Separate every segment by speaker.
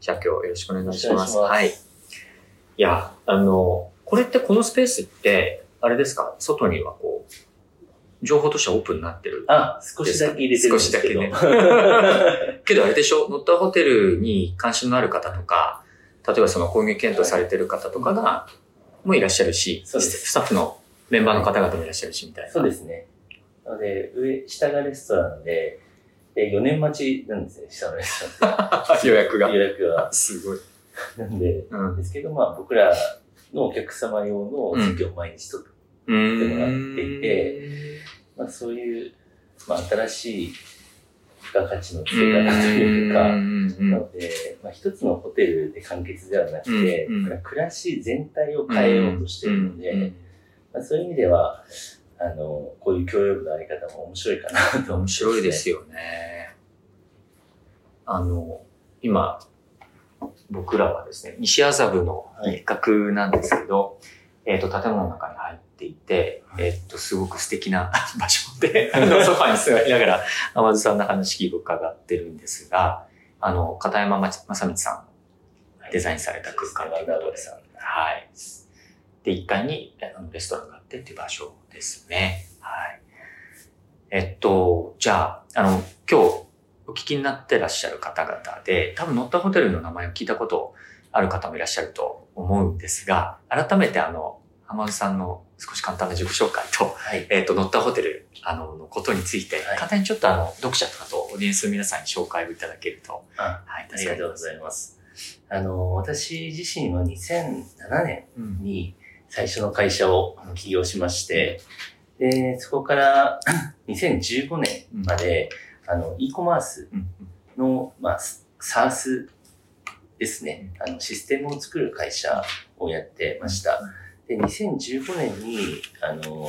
Speaker 1: じゃあ今日よろしくお願いします。
Speaker 2: よろしくお願
Speaker 1: はいい。いや、あの、これってこのスペースって、あれですか？外にはこう、情報としてはオープンになってる。
Speaker 2: あ、少しだけ入れてるんですけど。
Speaker 1: 少しだけ どあれでしょ？ノッターホテルに関心のある方とか、例えばその攻撃検討されてる方とかが、もいらっしゃるし、スタッフのメンバーの方々もいらっしゃるし、みたいな。
Speaker 2: そうですね。なので、上、下がレストランで、で、4年待ちなんですね、下のレストラン。
Speaker 1: 予約が。
Speaker 2: 予約が。
Speaker 1: すごい。
Speaker 2: なんで、
Speaker 1: うん。
Speaker 2: ですけど、まあ僕らのお客様用の席を毎日取って、
Speaker 1: う
Speaker 2: もらっていてまあそういう、まあ新しい付加価値の付け方というか、なので、まあ、一つのホテルで完結ではなくて、暮らし全体を変えようとしているので、まあ、そういう意味では、あの、こういう共用部のあり方も面白いかなと思って、
Speaker 1: 面白いですよね。あの、今、僕らはですね、西麻布の一角なんですけど、えっ、と、建物の中に入っていて、えっ、と、すごく素敵な 場所で、あ のソファに座りながら、甘津さんの話聞く伺ってるんですが、あの、片山正光さん、デザインされた空間ということで、
Speaker 2: さん。
Speaker 1: はい。で、1階にあのレストランがあってっていう場所ですね。はい。えっと、じゃあ、あの、今日お聞きになってらっしゃる方々で、多分乗ったホテルの名前を聞いたことある方もいらっしゃると思うんですが、改めてあの、浜津さんの少し簡単な自己紹介と、
Speaker 2: はい。
Speaker 1: えっ、と、乗ったホテル、あの、のことについて、
Speaker 2: はい
Speaker 1: 簡単にちょっとあの、読者とかとオーディエンスの皆さんに紹介をいただけると、
Speaker 2: あ
Speaker 1: はい、
Speaker 2: ありがとうございます。あの、私自身は2007年
Speaker 1: うん。
Speaker 2: に最初の会社を起業しまして、で、そこから 2015年まで、あの、e コマース
Speaker 1: うん。
Speaker 2: の、まあ、SARS ですね。あの、システムを作る会社をやってました。で、2015年に、あの、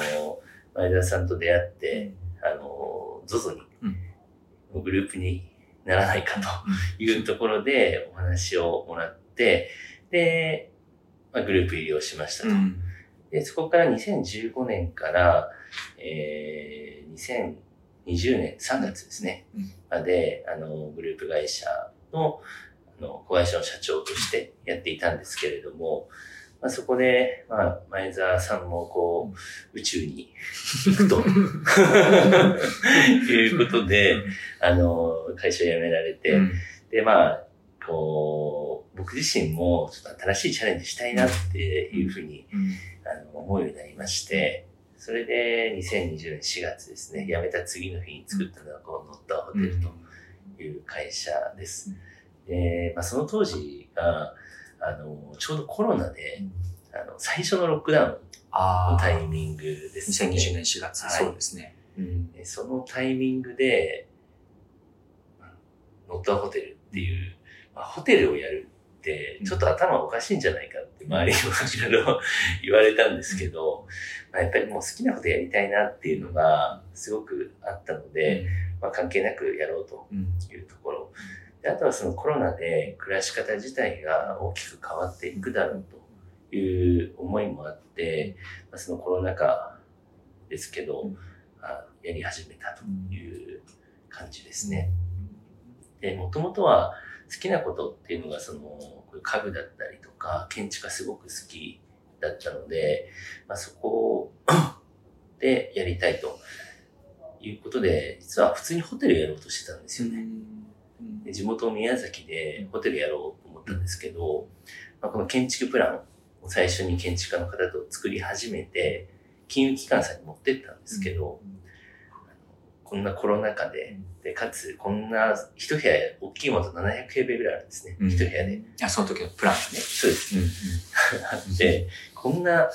Speaker 2: 前田さんと出会って、あの、ZOZO に、グループにならないかというところでお話をもらって、で、まあ、グループ入りをしましたと。
Speaker 1: うん。
Speaker 2: で、そこから2015年から、えー、2020年3月ですね。
Speaker 1: うん、
Speaker 2: まで、あの、グループ会社の、あの、子会社の社長としてやっていたんですけれども、まあ、そこで、まあ、前澤さんもこう、宇宙に行くと、いうことで、あの、会社を辞められて、
Speaker 1: うん。
Speaker 2: で、まあ、こう、僕自身もちょっと新しいチャレンジしたいなっていうふうに、あの思うようになりまして、それで2020年4月ですね、辞めた次の日に作ったのがこのノッターホテルという会社です。で、まあ、その当時が、あの、ちょうどコロナで、あの、最初のロックダウンの。タイミングですね。
Speaker 1: 2020年4月、
Speaker 2: はい
Speaker 1: そうですね。うん
Speaker 2: でそのタイミングで、ノッターホテルっていう、まあ、ホテルをやるちょっと頭おかしいんじゃないかって周りにもいろいろ言われたんですけど、まあ、やっぱりもう好きなことやりたいなっていうのがすごくあったので、まあ、関係なくやろうと
Speaker 1: うん。
Speaker 2: いうところ。であとはそのコロナで暮らし方自体が大きく変わっていくだろうという思いもあって、まあ、そのコロナ禍ですけど、
Speaker 1: うん。
Speaker 2: あやり始めたという感じですね。で、もともとは好きなことっていうのがその、家具だったりとか、建築がすごく好きだったので、まあ、そこ でやりたいということで、実は普通にホテルやろうとしてたんですよね。で地元宮崎でホテルやろうと思ったんですけど、まあ、この建築プランを最初に建築家の方と作り始めて、金融機関さんに持ってったんですけど、こんなコロナ禍で、で、かつ、こんな一部屋、大きいものと700平米ぐらいあるんですね。
Speaker 1: うん
Speaker 2: 一部屋で。
Speaker 1: あ、その時のプランがね。
Speaker 2: そうです。あって、こんな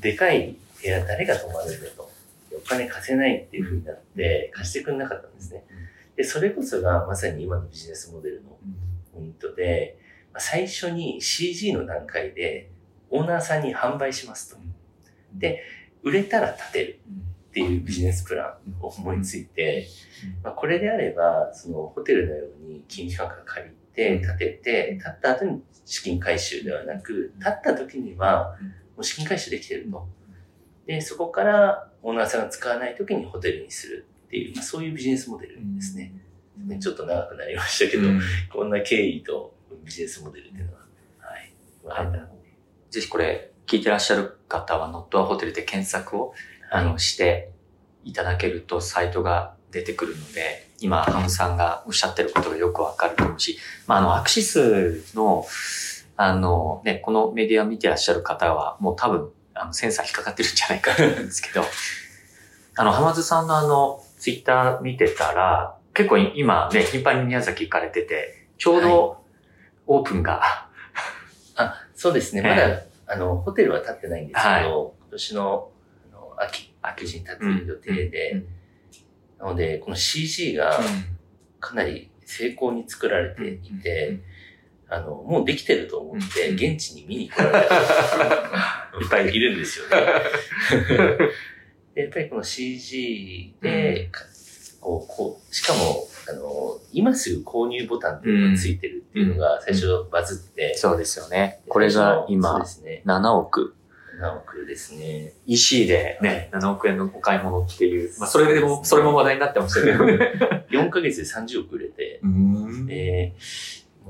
Speaker 2: でかい部屋誰が泊まるんだと。お金貸せないっていう風になって、貸してくれなかったんですね。で、それこそがまさに今のビジネスモデルのポイントで、まあ最初に CG の段階でオーナーさんに販売しますと。で、売れたら建てるっていうビジネスプランを思いついて、まあ、これであれば、そのホテルのように金融機関から借りて、建てて、建った後に資金回収ではなく、建った時にはもう資金回収できてると。で、そこからオーナーさんが使わない時にホテルにするっていう、まあ、そういうビジネスモデルですね。ねちょっと長くなりましたけど、こんな経緯とビジネスモデルっていうのは、はい、生まれたので。
Speaker 1: ぜひこれ、聞いてらっしゃる方は、ノットアホテルで検索を、あの、していただけると、サイトが出てくるので、今、ハムさんがおっしゃってることがよくわかると思うし、まあ、あの、アクシスの、あの、ね、このメディア見てらっしゃる方は、もう多分、あの、センサー引っかかってるんじゃないかと思うんですけど、あの、浜津さんのあの、ツイッター見てたら、結構今ね、頻繁に宮崎行かれてて、ちょうどオープンが、
Speaker 2: あ、そうですね。
Speaker 1: ええ。
Speaker 2: まだ、あの、ホテルは建ってないんですけど、今年の秋、秋に建つ予定で、
Speaker 1: うん
Speaker 2: なので、この CG がかなり成功に作られていて、あの、もうできてると思って、
Speaker 1: うん
Speaker 2: 現地に見に来られた方 いっぱいいるんですよね。でやっぱりこの CG で、かこう、こう、しかも、あの、今すぐ購入ボタンっていうのがついてるっていうのが最初バズって、
Speaker 1: そうですよね。これが今
Speaker 2: で、すね。
Speaker 1: 7億。
Speaker 2: 7億ですね。
Speaker 1: EC で。ね、7億円のお買い物っていう。まあ、それでも、それも話題になってましたけどね。
Speaker 2: 4ヶ月で30億売れて、
Speaker 1: うん。
Speaker 2: で、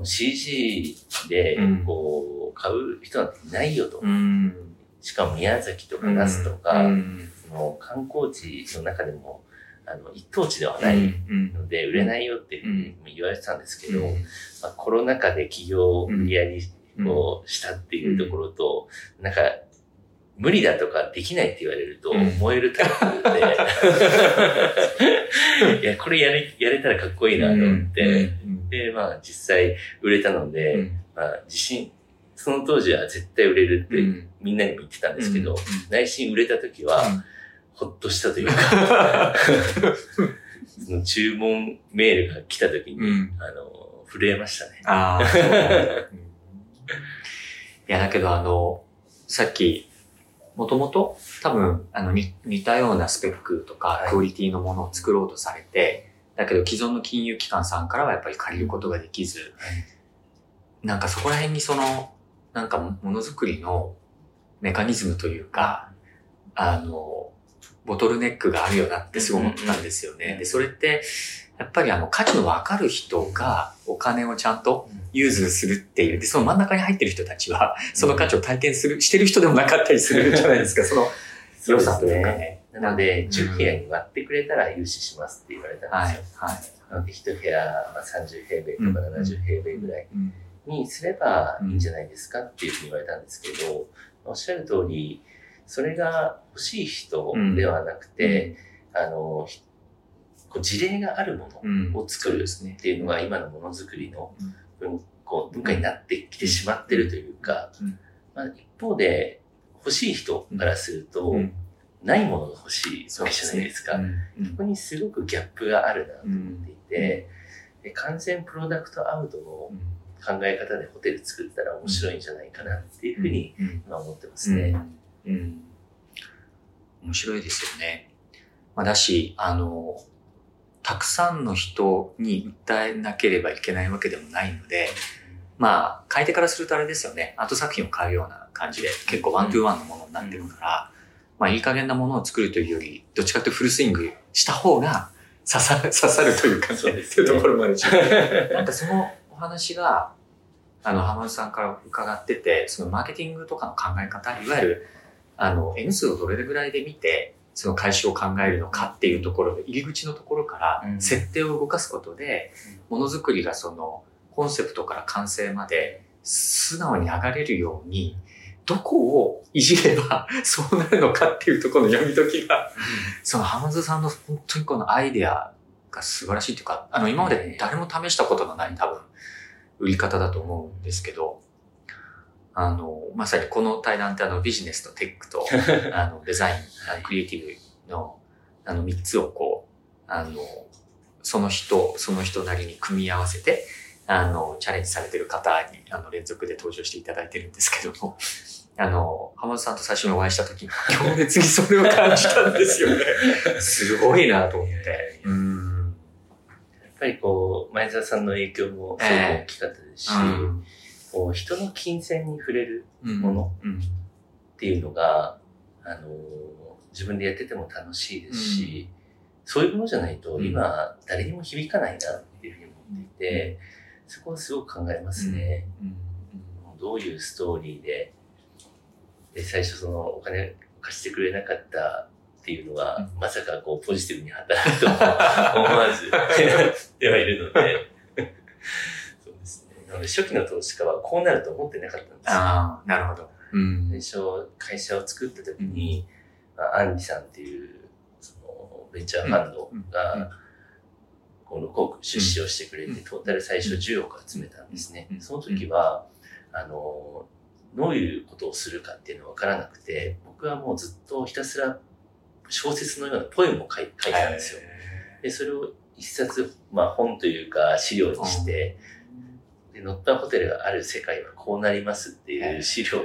Speaker 2: CG で
Speaker 1: うん、
Speaker 2: こう、買う人なんていないよと。
Speaker 1: うん。
Speaker 2: しかも宮崎とか那須とか、
Speaker 1: うん。
Speaker 2: その観光地の中でも、あの、一等地では
Speaker 1: う
Speaker 2: ない
Speaker 1: ん。
Speaker 2: ので、売れないよって言われてたんですけど、
Speaker 1: うん。
Speaker 2: まあ、コロナ禍で企業を無理やり
Speaker 1: うん。
Speaker 2: こうしたっていうところと、なんか、無理だとかできないって言われると、
Speaker 1: うん。
Speaker 2: 燃えるタイプで、いや、これやれ、やれたらかっこいいなと思って、で、まあ実際売れたので、
Speaker 1: うん。
Speaker 2: まあ自信、その当時は絶対売れるって
Speaker 1: うん。
Speaker 2: みんなにも言ってたんですけど、
Speaker 1: うん。
Speaker 2: 内心売れた時は、ほっとしたというか、その注文メールが来た時に、
Speaker 1: うん。
Speaker 2: あの、震えましたね。
Speaker 1: ああ、いや、だけどあの、さっき、もともと多分、あの、に似たようなスペックとか
Speaker 2: はい。
Speaker 1: クオリティのものを作ろうとされて、だけど既存の金融機関さんからはやっぱり借りることができず、なんかそこら辺にその、なんかものづくりのメカニズムというか、あの、ボトルネックがあるよなってすごい思ったんですよ。ね。で、それって、やっぱりあの、価値のわかる人がお金をちゃんと融通するっていう、で、その真ん中に入ってる人たちは、その価値を体験する、してる人でもなかったりするじゃないですか、その良さというかね。
Speaker 2: なので、
Speaker 1: うん。
Speaker 2: 10部屋に割ってくれたら融資しますって言われたん
Speaker 1: はい
Speaker 2: ですよ。、
Speaker 1: はい。
Speaker 2: なので、1部屋、まあ、30平米とか
Speaker 1: うん。
Speaker 2: 70平米ぐらい
Speaker 1: うん。
Speaker 2: にすればいいんじゃないですかっていうふうに言われたんですけど、おっしゃる通り、それが欲しい人ではなくて、あの、ひこう事例があるも
Speaker 1: うん。
Speaker 2: のを作る
Speaker 1: ですね。
Speaker 2: っ。ていうのが今のものづくりの
Speaker 1: うん。
Speaker 2: 文こう文化になってきてしまってるというか、
Speaker 1: うん。
Speaker 2: まあ、一方で欲しい人からすると、
Speaker 1: うん。
Speaker 2: ないものが欲しいわけじゃないですか。
Speaker 1: うん。
Speaker 2: ここにすごくギャップがあるなと思っていて、で完全プロダクトアウトの考え方でホテル作ったら面白いんじゃないかなっていうふうに
Speaker 1: うん。
Speaker 2: 今思ってますね。
Speaker 1: うん。うん。面白いですよね。まあ、だし、あの、たくさんの人に訴えなければいけないわけでもないので、まあ、買い手からするとあれですよね。アート作品を買うような感じで、結構ワントゥーワンのものになってるから、まあ、いい加減なものを作るというより、どっちかというとフルスイングした方が 刺さ刺さるというかね、
Speaker 2: そうですね
Speaker 1: っていうところもあるし。なんかそのお話が、あの、浜田さんから伺ってて、そのマーケティングとかの考え方、いわゆる、あの、N 数をどれぐらいで見て、その回収を考えるのかっていうところの入り口のところから
Speaker 2: う、ん。
Speaker 1: 設定を動かすことで、ものづくりがその、コンセプトから完成まで、素直に流れるように、どこをいじれば そうなるのかっていうところの読み解きが、その浜津さんの本当にこのアイデアが素晴らしいというか、あの、今まで誰も試したことのない多分、売り方だと思うんですけど、あの、まさにこの対談ってあのビジネスとテックと、あの、デザイン、クリエイティブの、あの、三つをこう、あの、その人、その人なりに組み合わせて、あの、チャレンジされてる方に、あの、連続で登場していただいてるんですけども、あの、浜田さんと最初にお会いした時に、強烈にそれを感じたんですよね。すごいなと思って。うん。
Speaker 2: やっぱりこう、前澤さんの影響もすごく大きかったですし、こう人の金銭に触れる
Speaker 1: うん。
Speaker 2: もの。
Speaker 1: うん。
Speaker 2: っていうのが、あの自分でやってても楽しいですし、そういうものじゃないと
Speaker 1: うん。
Speaker 2: 今誰にも響かないなっていうふうに思っていて、そこはすごく考えますね。
Speaker 1: うん。
Speaker 2: どういうストーリーで、で最初そのお金貸してくれなかったっていうのは、
Speaker 1: うん。
Speaker 2: まさかこうポジティブに働くとは思わず ではいるので初期の投資家はこうなると思ってなかったんですよ。
Speaker 1: ああ、なるほど。うん。
Speaker 2: 最初会社を作った時に、まあ、アンリさんっていうそのベンチャーファンド
Speaker 1: うん。うん。
Speaker 2: が、この6億出資をしてくれて、
Speaker 1: うん。
Speaker 2: トータル最初10億集めたんですね。
Speaker 1: うん。
Speaker 2: その時は、あの、どういうことをするかっていうのは分からなくて、僕はもうずっとひたすら小説のようなポエムを書い書いてたんですよ。で、それを一冊、まあ本というか資料にして、で、ノッターホテルがある世界はこうなりますっていう資料を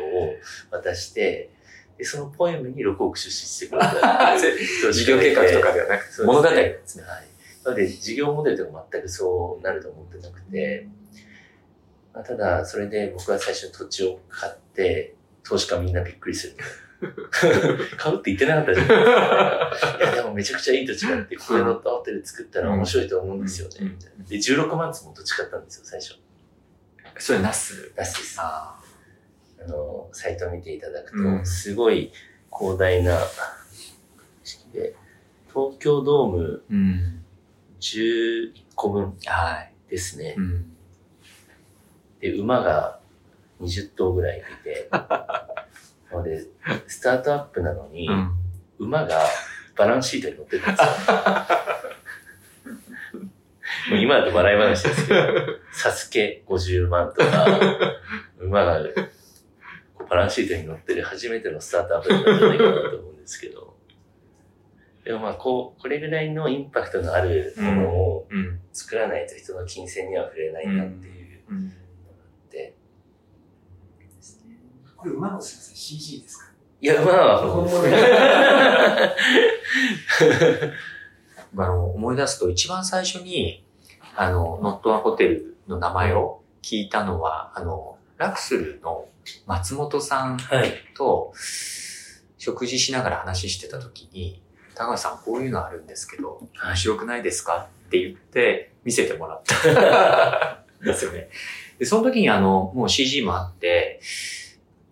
Speaker 2: 渡して、で、そのポエムに6億出資してくれた
Speaker 1: 事業計画とかではなく、
Speaker 2: そう
Speaker 1: 物語で
Speaker 2: ですね。はい。なので、事業モデルとか全くそうなると思ってなくて、まあ、ただ、それで僕は最初土地を買って、投資家みんなびっくりする。買うって言ってなかったじゃないですか。いや、でもめちゃくちゃいい土地があって、ここでノットホテル作ったら面白いと思うんですよね。で、16万坪土地買ったんですよ、最初。
Speaker 1: それナス。
Speaker 2: ラスです。あ
Speaker 1: あ
Speaker 2: の、サイトを見ていただくと、
Speaker 1: うん
Speaker 2: すごい広大な式で、東京ドーム
Speaker 1: ーうん。
Speaker 2: 11個分
Speaker 1: はい。
Speaker 2: ですね。
Speaker 1: うん。
Speaker 2: で、馬が20頭ぐらいいて、なので、スタートアップなのに、
Speaker 1: うん。
Speaker 2: 馬がバランスシートに乗ってたんですよ。もう今だと笑い話ですけど、サスケ50万とか、馬がこうバランスシートに乗ってる初めてのスタートアップだったんじゃないかなと思うんですけど、でもまあこう、これぐらいのインパクトのあるものを
Speaker 1: うん。
Speaker 2: 作らないと人の金銭には触れないなっていう
Speaker 1: うん。
Speaker 2: のがあって、
Speaker 3: これ馬のすいません、CG ですか
Speaker 2: いや、まあ、
Speaker 3: 本物
Speaker 1: あの、思い出すと一番最初に、あの、ノットアホテルの名前を聞いたのは、あの、ラクスルの松本さん
Speaker 2: はい。
Speaker 1: と食事しながら話してた時に、高橋さんこういうのあるんですけど、面白くないですかって言って見せてもらったん ですよね。で、その時にあの、もう CG もあって、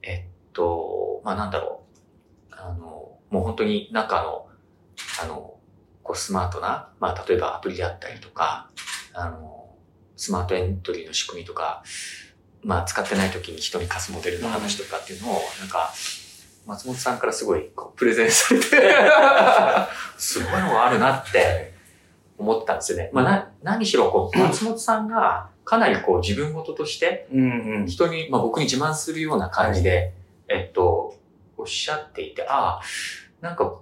Speaker 1: えっと、まあなんだろう。あの、もう本当に中の、あの、こうスマートな、まあ例えばアプリであったりとか、あの、スマートエントリーの仕組みとか、まあ使ってない時に人に貸すモデルの話とかっていうのを、なんか、松本さんからすごいこうプレゼンされて、すごいのがあるなって思ったんですよね。まあな、何しろこう、松本さんがかなりこう自分事として。人に、まあ僕に自慢するような感じで、えっと、おっしゃっていて、ああ、なんか、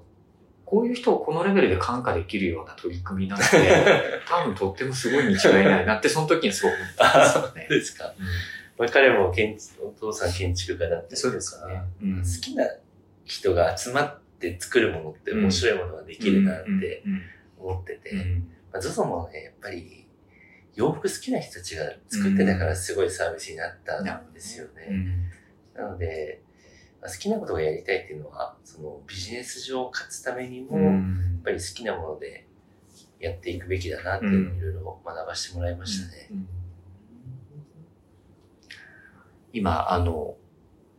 Speaker 1: こういう人をこのレベルで感化できるような取り組みなんて、多分とってもすごいに違いないなって、その時にすごく思ったんですよね。
Speaker 2: ですか？
Speaker 1: うん
Speaker 2: まあ、彼も建築、お父さん建築家だったり
Speaker 1: そうですかね。うん
Speaker 2: 好きな人が集まって作るものって面白いものができるなって思ってて、
Speaker 1: うん
Speaker 2: まあ、ZOZO もね、やっぱり洋服好きな人たちが作ってたからすごいサービスになったんですよね。
Speaker 1: うん
Speaker 2: なので、まあ、好きなことがやりたいっていうのは、そのビジネス上勝つためにも、
Speaker 1: う
Speaker 2: やっ
Speaker 1: ん
Speaker 2: ぱり好きなものでやっていくべきだなっていうのをいろいろ学ばせてもらいましたね。
Speaker 1: うん。今、あの、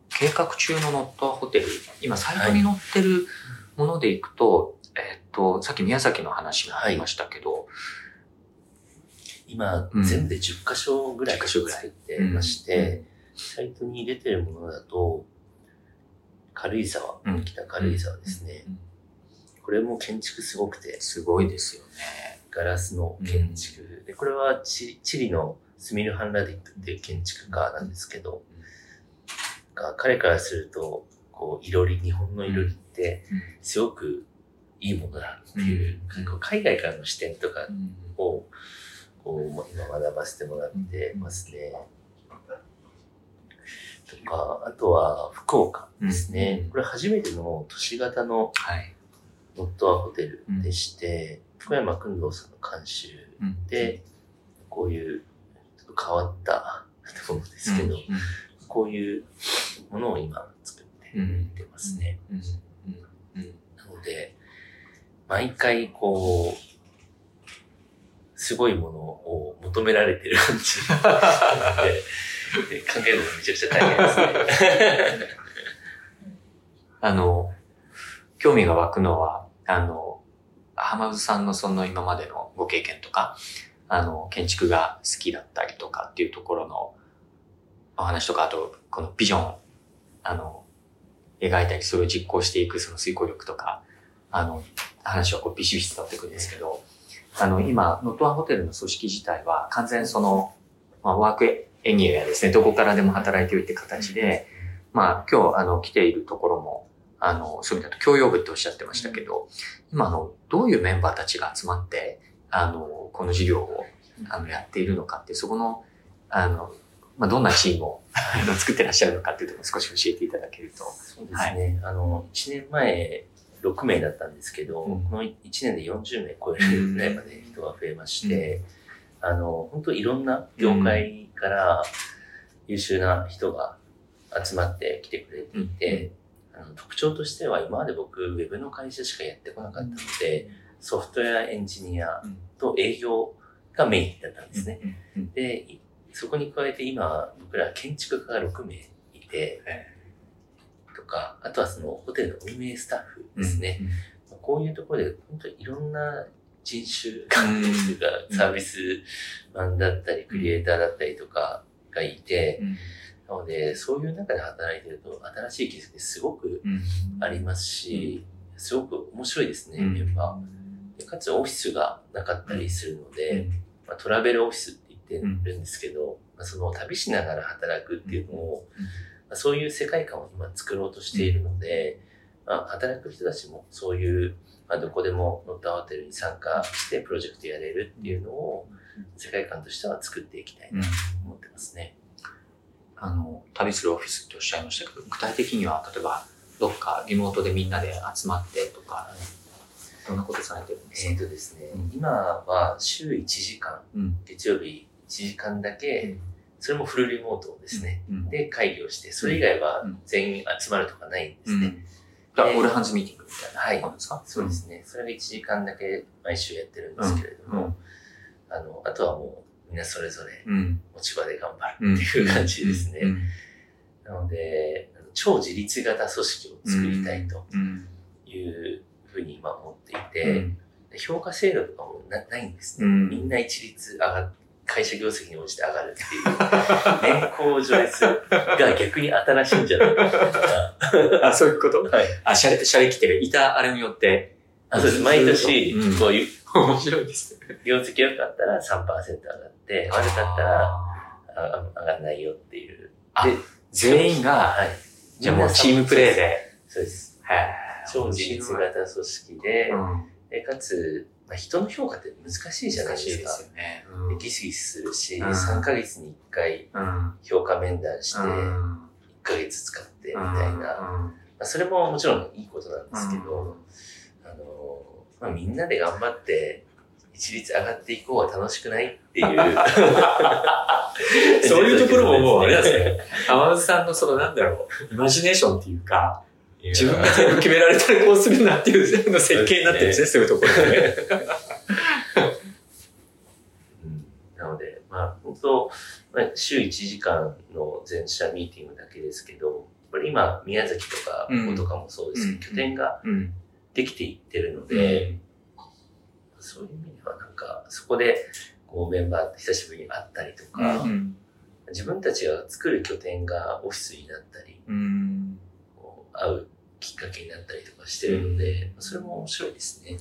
Speaker 1: 計画中のノットアホテル、今サイトに載ってるものでいくと、えっと、さっき宮崎の話もありましたけど、
Speaker 2: 今、
Speaker 1: うん。
Speaker 2: 全部で10箇所ぐらい
Speaker 1: 10箇所ぐらい
Speaker 2: 作ってまして、
Speaker 1: うん。
Speaker 2: サイトに出てるものだと、軽井沢、
Speaker 1: うん
Speaker 2: 北軽井沢ですね。
Speaker 1: うん
Speaker 2: これも建築すごくて、
Speaker 1: すごいですよね。
Speaker 2: ガラスの建築。で、これはチチリのスミル・ハンラディックっていう建築家なんですけど、が彼からすると、こう、いろり、日本のいろりって、すごくいいものだっていう、海外からの視点とか
Speaker 1: うん
Speaker 2: を、こう、今学ばせてもらってますね。とか、あとは福岡ですね。
Speaker 1: うん。
Speaker 2: これ初めての都市型の
Speaker 1: はい。
Speaker 2: ノットアホテルでして、福山君堂さんの監修
Speaker 1: うん。
Speaker 2: で、こういうちょっと変わったものですけど、
Speaker 1: うん。
Speaker 2: こういうものを今作って
Speaker 1: うん。
Speaker 2: てますね。
Speaker 1: うん。うん。
Speaker 2: なので、毎回こう、すごいものを求求められてる感じでで 考えるのがめちゃくちゃ大変ですね。
Speaker 1: あの、興味が湧くのは、あの、浜津さんのその今までのご経験とか、あの、建築が好きだったりとかっていうところのお話とか、あと、このビジョン、あの、描いたり、それを実行していくその遂行力とか、あの、話はこうビシビシ伝わってくるんですけど、あの、今、ノットワンホテルの組織自体は完全その、まあ、ワークエニアですね、どこからでも働いておいて形で、まあ、今日、あの、来ているところも、あの、そういう意味だと教養部っておっしゃってましたけど、今、あの、どういうメンバーたちが集まって、あの、この事業を、あの、やっているのかって、そこの、あの、まあ、どんなチームを作ってらっしゃるのかっていうところを少し教えていただけると。
Speaker 2: そうですね。あの、1年前、6名だったんですけど、
Speaker 1: うん。
Speaker 2: この1年で40名超えるぐらいまで人が増えまして、あの、本当いろんな業界から優秀な人が集まってきてくれていて、あの特徴としては今まで僕、ウェブの会社しかやってこなかったので、ソフトウェアエンジニアと営業がメインだったんですね。
Speaker 1: うん。
Speaker 2: で、いそこに加えて今、僕ら建築家が6名いて、とか、あとはそのホテルの運営スタッフですね。こういうところで本当にいろんな人種関係というか、
Speaker 1: うん。
Speaker 2: サービスマンだったり、クリエイターだったりとかがいて、
Speaker 1: うん。
Speaker 2: なので、そういう中で働いてると、新しい気づきってすごくありますし、すごく面白いですね、
Speaker 1: うん。
Speaker 2: メンバー。でかつオフィスがなかったりするので、まあ、トラベルオフィスって言ってるんですけど、まあ、その旅しながら働くっていうのを、
Speaker 1: うん。
Speaker 2: まあ、そういう世界観を今作ろうとしているので、まあ、働く人たちもそういう、まあ、どこでもノッターホテルに参加してプロジェクトやれるっていうのを世界観としては作っていきたいなと思ってますね。
Speaker 1: あの、旅するオフィスっておっしゃいましたけど、具体的には、例えば、どっかリモートでみんなで集まってとか、どんなことされてるんです
Speaker 2: えっ、
Speaker 1: か
Speaker 2: とですね、
Speaker 1: うん
Speaker 2: 今は週1時間、
Speaker 1: うん。
Speaker 2: 月曜日1時間だけ、それもフルリモートですね。
Speaker 1: うん。
Speaker 2: で、会議をして、それ以外は
Speaker 1: うん
Speaker 2: 全員集まるとかないんですね。
Speaker 1: うん。だからオールハンズミーティングみたいな。
Speaker 2: はい
Speaker 1: そうですか？
Speaker 2: そうですね。それが1時間だけ毎週やってるんですけれども、あの、あとはもうみんなそれぞれ
Speaker 1: うん。
Speaker 2: 持ち場で頑張
Speaker 1: うん。
Speaker 2: るっていう感じですね。
Speaker 1: うん。
Speaker 2: なので、超自立型組織を作りたいと
Speaker 1: うん。
Speaker 2: いうふうに今思ってい
Speaker 1: うん
Speaker 2: て、評価制度とかもなないんですね。
Speaker 1: うん
Speaker 2: みんな一律上がっ会社業績に応じて上がるっていう、年功序列が逆に新しいんじゃないかな。
Speaker 1: あ、そういうこと？
Speaker 2: はい。
Speaker 1: あ、シャレ、シャレ来てる。いたあれによって。
Speaker 2: あそうです。毎年
Speaker 1: うん、
Speaker 2: こういう、
Speaker 1: 面白いですね。
Speaker 2: 業績良かったら3%上がって、悪かったら上がらないよっていう。
Speaker 1: あ
Speaker 2: で、
Speaker 1: 全員が、
Speaker 2: はい。
Speaker 1: じゃあもうチームプレーで。
Speaker 2: そうです。
Speaker 1: へー
Speaker 2: 超自立型組織で、
Speaker 1: うん。
Speaker 2: でかつ、まあ、人の評価って難しいじゃない
Speaker 1: 難しいで
Speaker 2: ですか。
Speaker 1: すよね。
Speaker 2: でギスギスするし、
Speaker 1: うん
Speaker 2: 3ヶ月に1回
Speaker 1: うん。
Speaker 2: 評価面談して、
Speaker 1: う
Speaker 2: 1
Speaker 1: ん。
Speaker 2: ヶ月使ってみたいな。
Speaker 1: うん
Speaker 2: まあ、それももちろんいいことなんですけど、あの、まあ、みんなで頑張って、一律上がっていこうは楽しくないっていう。
Speaker 1: そういうところももうあれなんですね。天津さんのそのなんだろう、イマジネーションっていうか、自分が全部決められたらこうするなっていう全部の設計になってるんですね、そういうところでね。
Speaker 2: うんなので、まあ、本当、まあ、週1時間の全社ミーティングだけですけど、これ今、宮崎とか、
Speaker 1: うん
Speaker 2: こことかもそうですけど、
Speaker 1: うん
Speaker 2: 拠点が
Speaker 1: うん。
Speaker 2: できていってるので、そういう意味ではなんか、そこで、こう、メンバーと久しぶりに会ったりとか、
Speaker 1: うん。
Speaker 2: 自分たちが作る拠点がオフィスになったり、会うきっかけになったりとかしてるので、それも面白いですね。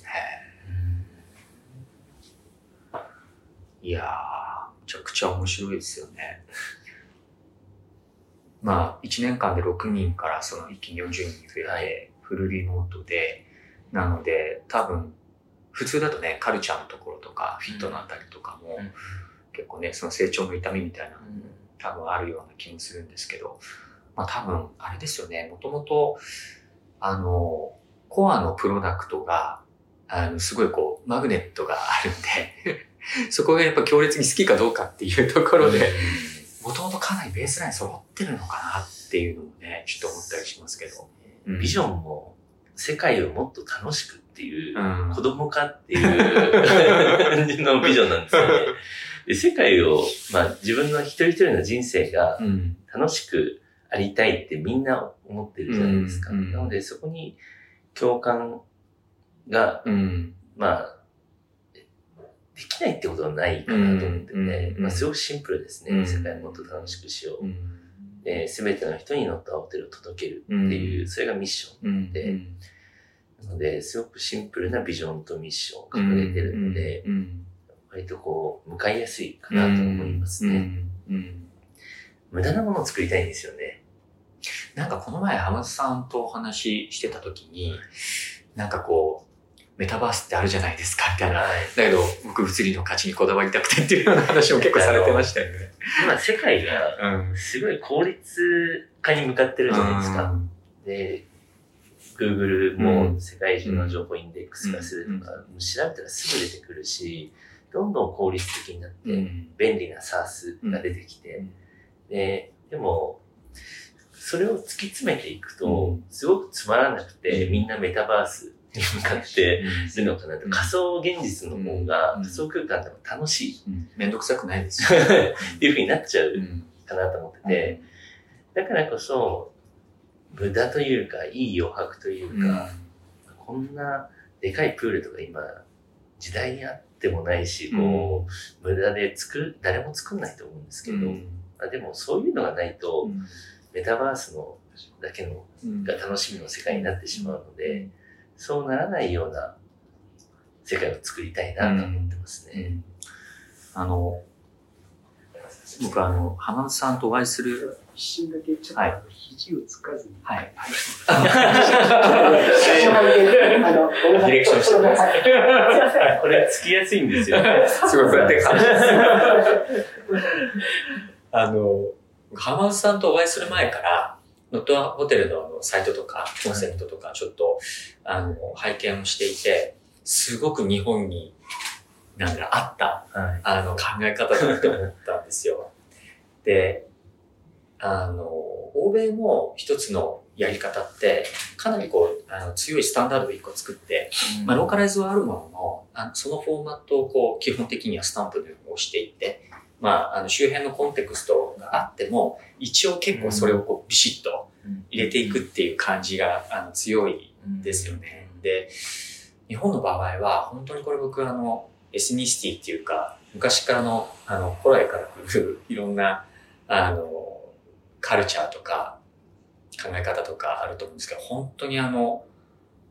Speaker 1: いやー、めちゃくちゃ面白いですよね。まあ、1年間で6人からその一気に40人増えて、
Speaker 2: はい。
Speaker 1: フルリモートで、なので、多分、普通だとね、カルチャーのところとか、フィットのあたりとかも、
Speaker 2: うん。
Speaker 1: 結構ね、その成長の痛みみたいなのも多分あるような気もするんですけど、まあ多分、あれですよね、もともと、あの、コアのプロダクトが、あの、すごいこう、マグネットがあるんで、そこがやっぱ強烈に好きかどうかっていうところで、もともとかなりベースライン揃ってるのかなっていうのもね、ちょっと思ったりしますけど。うん
Speaker 2: ビジョンも世界をもっと楽しくっていう、
Speaker 1: うん
Speaker 2: 子供化っていう 感じのビジョンなんですよね。で世界を、まあ自分の一人一人の人生が
Speaker 1: うん。
Speaker 2: 楽しくありたいってみんな思ってるじゃないですか。
Speaker 1: うんうん
Speaker 2: なのでそこに共感が、
Speaker 1: うん。
Speaker 2: まあ、できないってことはないかなと思ってて、まあすごくシンプルですね。
Speaker 1: うん
Speaker 2: 世界をもっと楽しくしよう。
Speaker 1: うん。
Speaker 2: すべての人に乗ったホテルを届けるっていう、
Speaker 1: うん
Speaker 2: それがミッション。
Speaker 1: うん。
Speaker 2: でなので、すごくシンプルなビジョンとミッションを掲げてるので、
Speaker 1: うん、
Speaker 2: 割とこう、向かいやすいかなと思いますね。無駄なものを作りたいんですよね。
Speaker 1: なんかこの前、浜田さんとお話ししてた時に、なんかこう、メタバースってあるじゃないですか、みたいな。
Speaker 2: はい。
Speaker 1: だけど、僕物理の価値にこだわりたくてっていうような話も結構されてましたよね。
Speaker 2: 今、世界が
Speaker 1: うん。
Speaker 2: すごい効率化に向かってるじゃないですか。で、Google も世界中の情報インデックス化するとか、調べたらすぐ出てくるし、どんどん効率的になって、
Speaker 1: うん。
Speaker 2: 便利な SARS が出てきて、で、でも、それを突き詰めていくと
Speaker 1: うん、
Speaker 2: すごくつまらなくて、
Speaker 1: うん。
Speaker 2: みんなメタバースに向かってするのかなと。
Speaker 1: うん。
Speaker 2: 仮想現実の方が、
Speaker 1: うん。
Speaker 2: 仮想空間でも楽しい。
Speaker 1: うん。めんどくさくないです。よ。
Speaker 2: っていう風になっちゃう
Speaker 1: うん。
Speaker 2: かなと思ってて、だからこそ、無駄というか、いい余白というか、こんなでかいプールとか今、時代にあってもないし、こう、無駄で作る、誰も作んないと思うんですけど、でもそういうのがないと、
Speaker 1: うん
Speaker 2: メタバースのだけの
Speaker 1: うん
Speaker 2: が楽しみの世界になってしまうので、そうならないような世界を作りたいなと思ってますね。
Speaker 1: うんあの、僕あの、浜田さんとお会いする、
Speaker 3: 一瞬だけちょっと、
Speaker 1: はい
Speaker 3: 肘をつかずに。
Speaker 1: はい。
Speaker 3: あの、
Speaker 1: ディレクションしてください。
Speaker 2: これつきやすいんですよ。
Speaker 1: すごい、こうやって感じです。あの、浜田さんとお会いする前から、ノットアホテルのあのサイトとか、コンセプトとか、ちょっと、あの、拝見をしていて、すごく日本に、なんだろう、あった、
Speaker 2: はい。
Speaker 1: あの、考え方だって思ったんですよ。で、あの、欧米も一つのやり方って、かなりこう、あの強いスタンダードを一個作って、まあ、ローカライズはあるものの、あそのフォーマットをこう、基本的にはスタンプで押していって、まあ、あの、周辺のコンテクストがあっても、一応結構それをこう、ビシッと入れていくっていう感じが、あの、強いですよね。で、日本の場合は、本当にこれ僕あの、エスニシティっていうか、昔からの、あの、古来から来るいろんな、あの、カルチャーとか、考え方とかあると思うんですけど、本当にあの、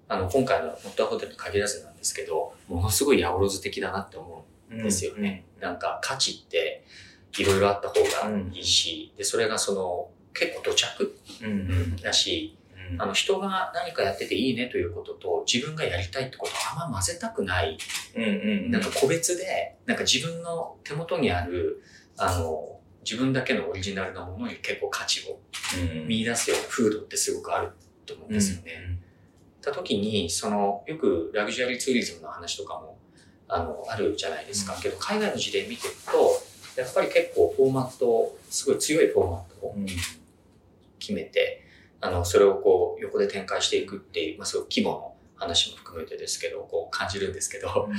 Speaker 1: あの、今回のノットアホテルに限らずなんですけど、ものすごいヤオロズ的だなって思う。んですよね。なんか価値っていろいろあった方がいいし、で、それがその、結構土着
Speaker 2: うん。うん。
Speaker 1: だし、
Speaker 2: うん
Speaker 1: あの人が何かやってていいねということと自分がやりたいってことをあんま混ぜたくない、
Speaker 2: うんうん。
Speaker 1: なんか個別で、なんか自分の手元にある、あの、自分だけのオリジナルなものに結構価値を
Speaker 2: うん
Speaker 1: 見出すような風土ってすごくあると思うんですよね。た時に、その、よくラグジュアリーツーリズムの話とかも、あの、あるじゃないですか。
Speaker 2: うん
Speaker 1: けど、海外の事例見てると、やっぱり結構フォーマットを、すごい強いフォーマットを
Speaker 2: うん。
Speaker 1: 決めて、あの、それをこう、横で展開していくっていう、まあ、すごい規模の話も含めてですけど、こう感じるんですけど、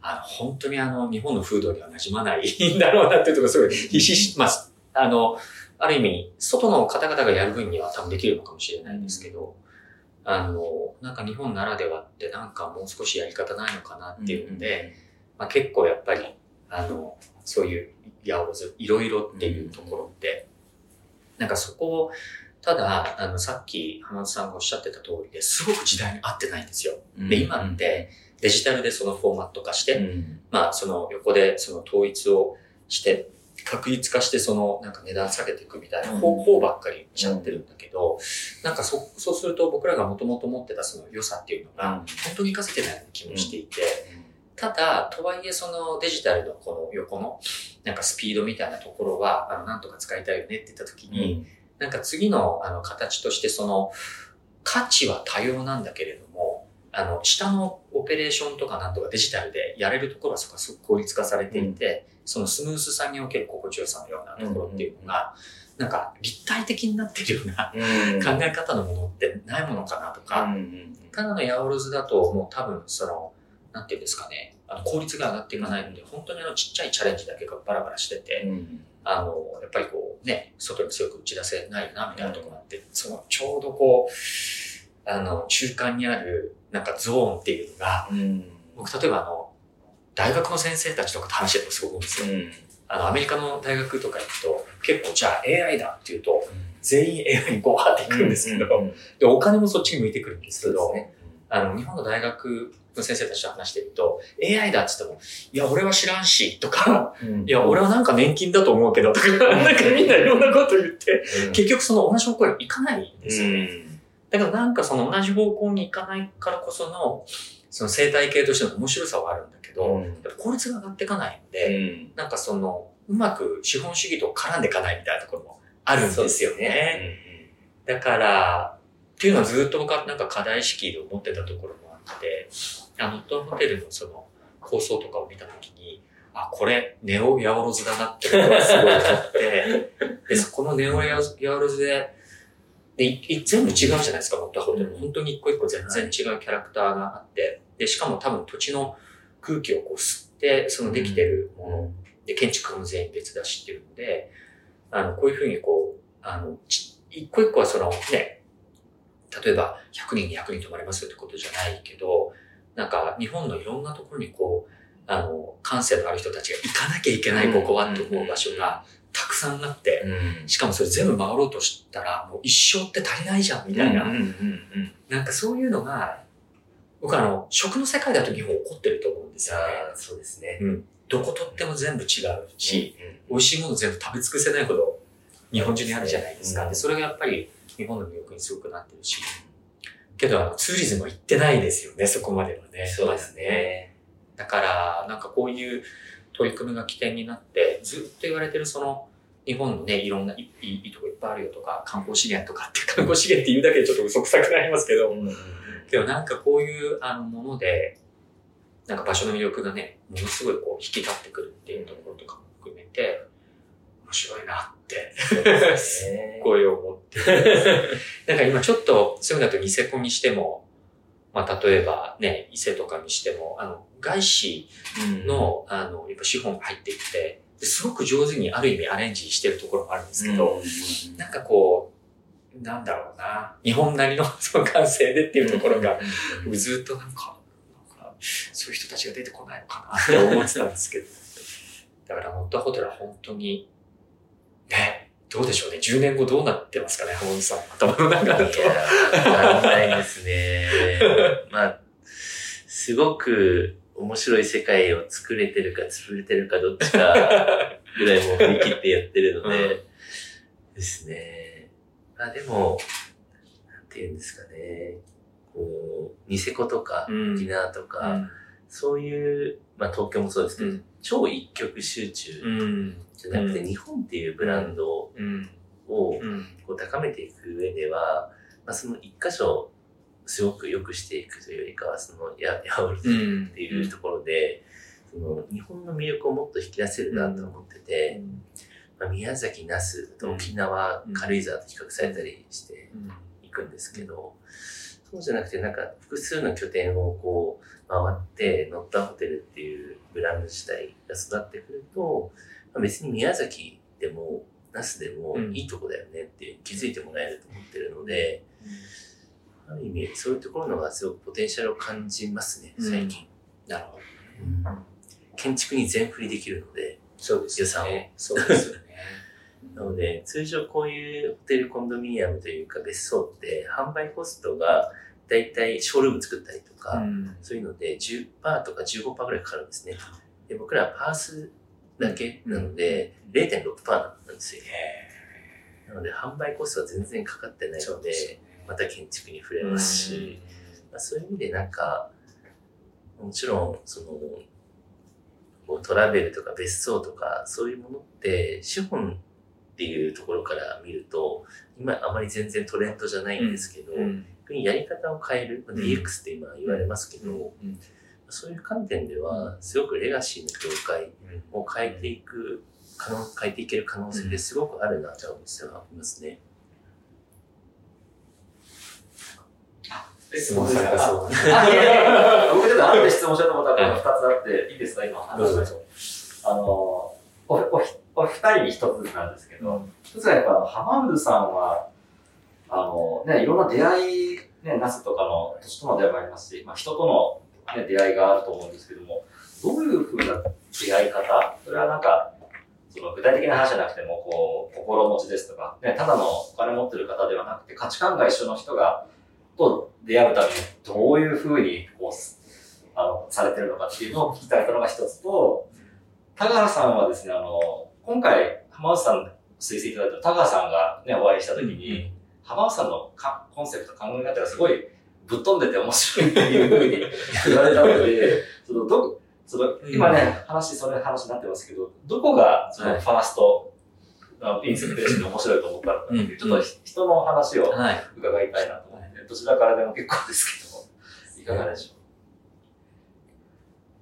Speaker 1: あの、本当にあの、日本の風土には馴染まないん だろうなっていうところすごいひしひし、まあ、あの、ある意味、外の方々がやる分には多分できるのかもしれないですけど、あの、なんか日本ならではってなんかもう少しやり方ないのかなっていうので、まあ、結構やっぱり、あの、そういう、やおず、いろいろっていうところって、なんかそこを、ただ、あの、さっき浜田さんがおっしゃってた通りですごく時代に合ってないんですよ。で、今ってデジタルでそのフォーマット化して、
Speaker 2: うん、
Speaker 1: まあ、その横でその統一をして、確率化してそのなんか値段下げていくみたいな方法ばっかりしちゃってるんだけど、なんかそ、そうすると僕らがもともと持ってたその良さっていうのが、本当に活かせてないような気もしていて、ただ、とはいえそのデジタルのこの横のなんかスピードみたいなところは、あの、なんとか使いたいよねって言った時に、なんか次のあの形としてその価値は多様なんだけれども、あの、下のオペレーションとかなんとかデジタルでやれるところはそこはすごく効率化されていて、そのスムースさにおける心地よさのようなところっていうのが、なんか立体的になってるような考え方のものってないものかなとか、ただのヤオロズだともう多分その、なんていうんですかね、あの効率が上がっていかないので、本当にあのちっちゃいチャレンジだけがバラバラしてて、
Speaker 2: うん。
Speaker 1: あの、やっぱりこうね、外に強く打ち出せないな、みたいなところがあって、そのちょうどこう、あの、中間にある、なんかゾーンっていうのが、
Speaker 2: うん。
Speaker 1: 僕例えばあの、大学の先生たちとかと話してるとすごく多いんですよ。あの、アメリカの大学とか行くと、結構じゃあ AI だっていうと、全員 AI にゴーっていくんですけど、で、お金もそっちに向いてくるんですけど、
Speaker 2: ね。
Speaker 1: あの、日本の大学の先生たちと話してると、AI だって言っても、いや、俺は知らんし、とか、いや、俺はなんか年金だと思うけど、とか、なんかみんないろんなこと言って、結局その同じ方向に行かないんですよね。だからなんかその同じ方向に行かないからこその、その生態系としての面白さはあるんだけど、
Speaker 2: うん
Speaker 1: やっぱ効率が上がっていかないので、なんかその、うまく資本主義と絡んでいかないみたいなところもあるんですよね。だから、っていうのはずっと僕はなんか課題意識で思ってたところもあって、あの、トホテルのその構想とかを見たときに、あ、これ、ネオヤオロズだなってことがすごい思って、で、そこのネオヤオロズで、で、全部違うじゃないですか、ノットホテル。本当に一個一個全然違うキャラクターがあって、で、しかも多分土地の空気をこう吸って、そのできてるもの、で、建築も全員別だしっていうので、あの、こういうふうにこう、あの、ち一個一個はそのね、例えば100人に100人泊まれますよってことじゃないけど、なんか日本のいろんなところにこう、あの、感性のある人たちが行かなきゃいけないここはって思う場所がたくさんあって、しかもそれ全部回ろうとしたら、もう一生って足りないじゃんみたいな、なんかそういうのが、僕あの、食の世界だと日本起こってると思うんですよね。
Speaker 2: そうですね。
Speaker 1: どこ取っても全部違うし、美味しいもの全部食べ尽くせないほど日本中にあるじゃないですか。
Speaker 2: うん
Speaker 1: で、それがやっぱり日本の魅力にすごくなってるし。けど、あの、ツーリズムは行ってないですよね、そこまではね。
Speaker 2: そうですね。
Speaker 1: だから、なんかこういう取り組みが起点になって、ずっと言われてるその、日本のね、いろんないいいいとこいっぱいあるよとか、観光資源とかって、観光資源って言うだけでちょっと嘘くさくなりますけど、けどなんかこういうあのもので、なんか場所の魅力がね、ものすごいこう引き立ってくるっていうところとかも含めて、面白いなって、すっごい思って。なんか今ちょっと、そういう意味だとニセコにしても、まあ例えばね、伊勢とかにしても、あの、外資の、あの、やっぱ資本が入ってきて、ですごく上手にある意味アレンジしてるところもあるんですけど、なんかこう、なんだろうな、日本なりの その感性でっていうところが、僕ずっとなんか、そういう人たちが出てこないのかな って思ってたんですけど。だから、ノットホテルは本当に、ね、どうでしょうね。10年後どうなってますかね、浜口さん。頭の中だと。
Speaker 2: いやないですね。まあ、すごく面白い世界を作れてるか潰れてるかどっちかぐらいもう振り切ってやってるので、ですね。まあでも、なんて言うんですかね。こう、ニセコとか、
Speaker 1: うん
Speaker 2: 沖縄とか、そういう、まあ東京もそうですけど、
Speaker 1: うん
Speaker 2: 超一極集中
Speaker 1: うん。
Speaker 2: じゃなくて、日本っていうブランド
Speaker 1: うん。
Speaker 2: を
Speaker 1: うん。
Speaker 2: こう高めていく上では、まあ、その一箇所すごく良くしていくというよりかは、そのや、やおる
Speaker 1: うん。
Speaker 2: っていうところで、その日本の魅力をもっと引き出せるなと思ってて、まあ、宮崎、那須、沖縄
Speaker 1: う、ん
Speaker 2: 軽井沢と比較されたりしていくんですけど、そうじゃなくて、なんか複数の拠点をこう回って、ノッタホテルっていうブランド自体が育ってくると、まあ、別に宮崎でも、那須でも
Speaker 1: うん
Speaker 2: いいとこだよねって気づいてもらえると思ってるので、ある意味、そういうところのがすごくポテンシャルを感じますね、最近。
Speaker 1: なるほど。
Speaker 2: 建築に全振りできるので、
Speaker 1: そうです
Speaker 2: 予算を
Speaker 1: ね。そうです。
Speaker 2: なので、通常こういうホテルコンドミニアムというか別荘って販売コストがだいたいショールーム作ったりとか、
Speaker 1: うん。
Speaker 2: そういうので10%とか15%ぐらいかかるんですね。で僕らはパースだけなので0.6%なんですよ。なので販売コストは全然かかってないので、また建築に触れますし、まあ、そういう意味でなんか、もちろん、その、トラベルとか別荘とか、そういうものって、資本っていうところから見ると、今あまり全然トレンドじゃないんですけど、やり方を変える、まあ DX って今言われますけど、
Speaker 1: うん。
Speaker 2: そういう観点では、すごくレガシーの業界を変えていく、可能変えていける可能性ですごくあるなと思ってますね。
Speaker 1: 質問されたそう
Speaker 4: 僕ちょっと後で質問しようと思ったら、この二つあって、いいですか、今。
Speaker 1: どうぞ。どうぞ。
Speaker 4: あの、お、お、お二人に一つなんですけど、一つはやっぱ、浜渦さんは、あの、ね、いろんな出会い、ね、ナスとかの年との出会いもありますし、まあ、人との、ね、出会いがあると思うんですけども、どういうふうな出会い方？それはなんか、その具体的な話じゃなくても、こう、心持ちですとか、ね、ただのお金持ってる方ではなくて、価値観が一緒の人が、と出会うために、どういうふうに、こう、あの、されてるのかっていうのを聞きたいのが一つと、田川さんはですね、あの、今回、浜内さん推薦いただいた田川さんがね、お会いしたときに、浜内さんのかコンセプト、考え方がすごいぶっ飛んでて面白いっていうふうに 言われたので、その、ど、その、今ね、話、それ話になってますけど、どこが、その、ファースト、あのインスピレーションで面白いと思ったのかっていう、
Speaker 1: うん
Speaker 4: ちょっとひ人の話を
Speaker 1: はい。
Speaker 4: 伺いたいなと思って、どちらからでも結構ですけども、いかがでしょ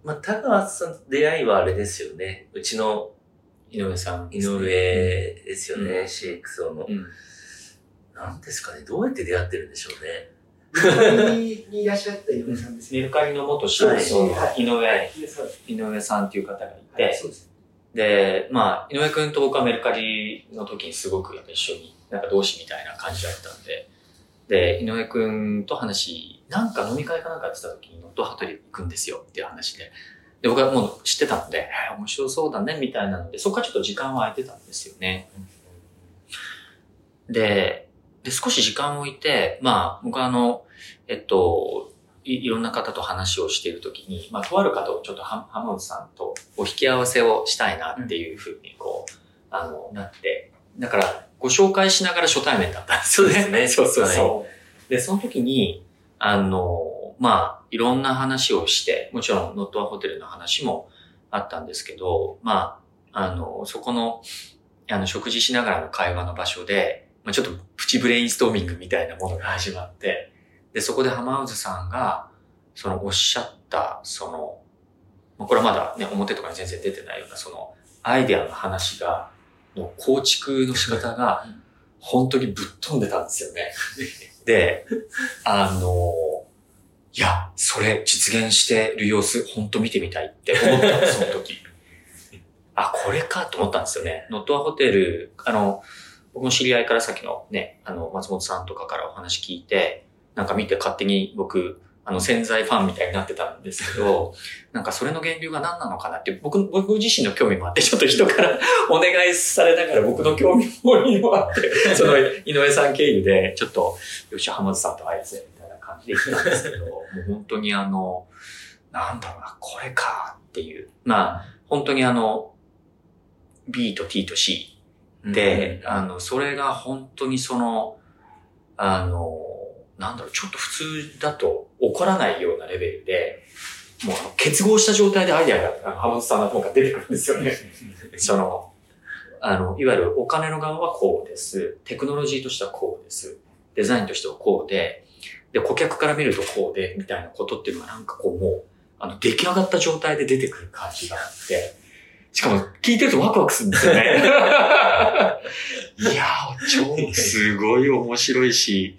Speaker 2: まあ、田川さんと出会いはあれですよね。うちの
Speaker 1: 井上さんね。
Speaker 2: 上ですよね、
Speaker 1: うん
Speaker 2: CXO の。
Speaker 1: うん。
Speaker 2: なんですかね、どうやって出会ってるんでしょうね。
Speaker 3: う。ににいらっしゃった井上さんですね。
Speaker 1: メルカリの元社長の
Speaker 3: はい
Speaker 1: 井上、
Speaker 3: でそう
Speaker 1: 井上さんっていう方がい
Speaker 3: はい
Speaker 1: て、
Speaker 3: そうです。
Speaker 1: で、まあ、井上くんと僕はメルカリの時にすごくやっぱ一緒に、なんか同志みたいな感じだったんで、で、井上くんと話、なんか飲み会かなんかやってた時に、ノットハトリ行くんですよっていう話で、で、僕はもう知ってたので、えー面白そうだね、みたいなので、そこからちょっと時間は空いてたんですよね。で、で、少し時間を置いて、まあ、僕はあの、えっと、いいろんな方と話をしているときに、まあ、とある方をちょっとは浜内さんとお引き合わせをしたいなっていうふうに、こう、あの、なって、だから、ご紹介しながら初対面だったんですよね。
Speaker 2: そうですね
Speaker 1: そうそうそう。で、その時に、あの、まあ、いろんな話をして、もちろん、ノットアホテルの話もあったんですけど、まあ、あの、そこの、あの、食事しながらの会話の場所で、まあ、ちょっとプチブレインストーミングみたいなものが始まって、で、そこで浜渦さんが、そのおっしゃった、その、まあこれはまだね、表とかに全然出てないような、その、アイデアの話が、の構築の仕方が、本当にぶっ飛んでたんですよね。で、あの、いや、それ実現してる様子、本当見てみたいって思ったんです、その時。あ、これかと思ったんですよね。ノットアホテル、あの、僕の知り合いからさっきのね、あの、松本さんとかからお話聞いて、なんか見て勝手に僕、あの、潜在ファンみたいになってたんですけど、なんかそれの源流が何なのかなって、僕、僕自身の興味もあって、ちょっと人から お願いされながら僕の興味もあって、その井上さん経由で、ちょっと、よし、浜津さんと会えぜ、みたいな感じで行ったんですけど、もう本当にあの、なんだろうな、これかっていう。まあ、本当にあの、B と T と C で、あの、それが本当にその、あの、なんだろう、ちょっと普通だと起こらないようなレベルで、もう結合した状態でアイデアが、あの浜本さんの方が出てくるんですよね。その、あの、いわゆるお金の側はこうです。テクノロジーとしてはこうです。デザインとしてはこうで、で、顧客から見るとこうで、みたいなことっていうのがなんかこうもう、あの、出来上がった状態で出てくる感じがあって、しかも聞いてるとワクワクするんですよね。いやー、超すごい面白いし、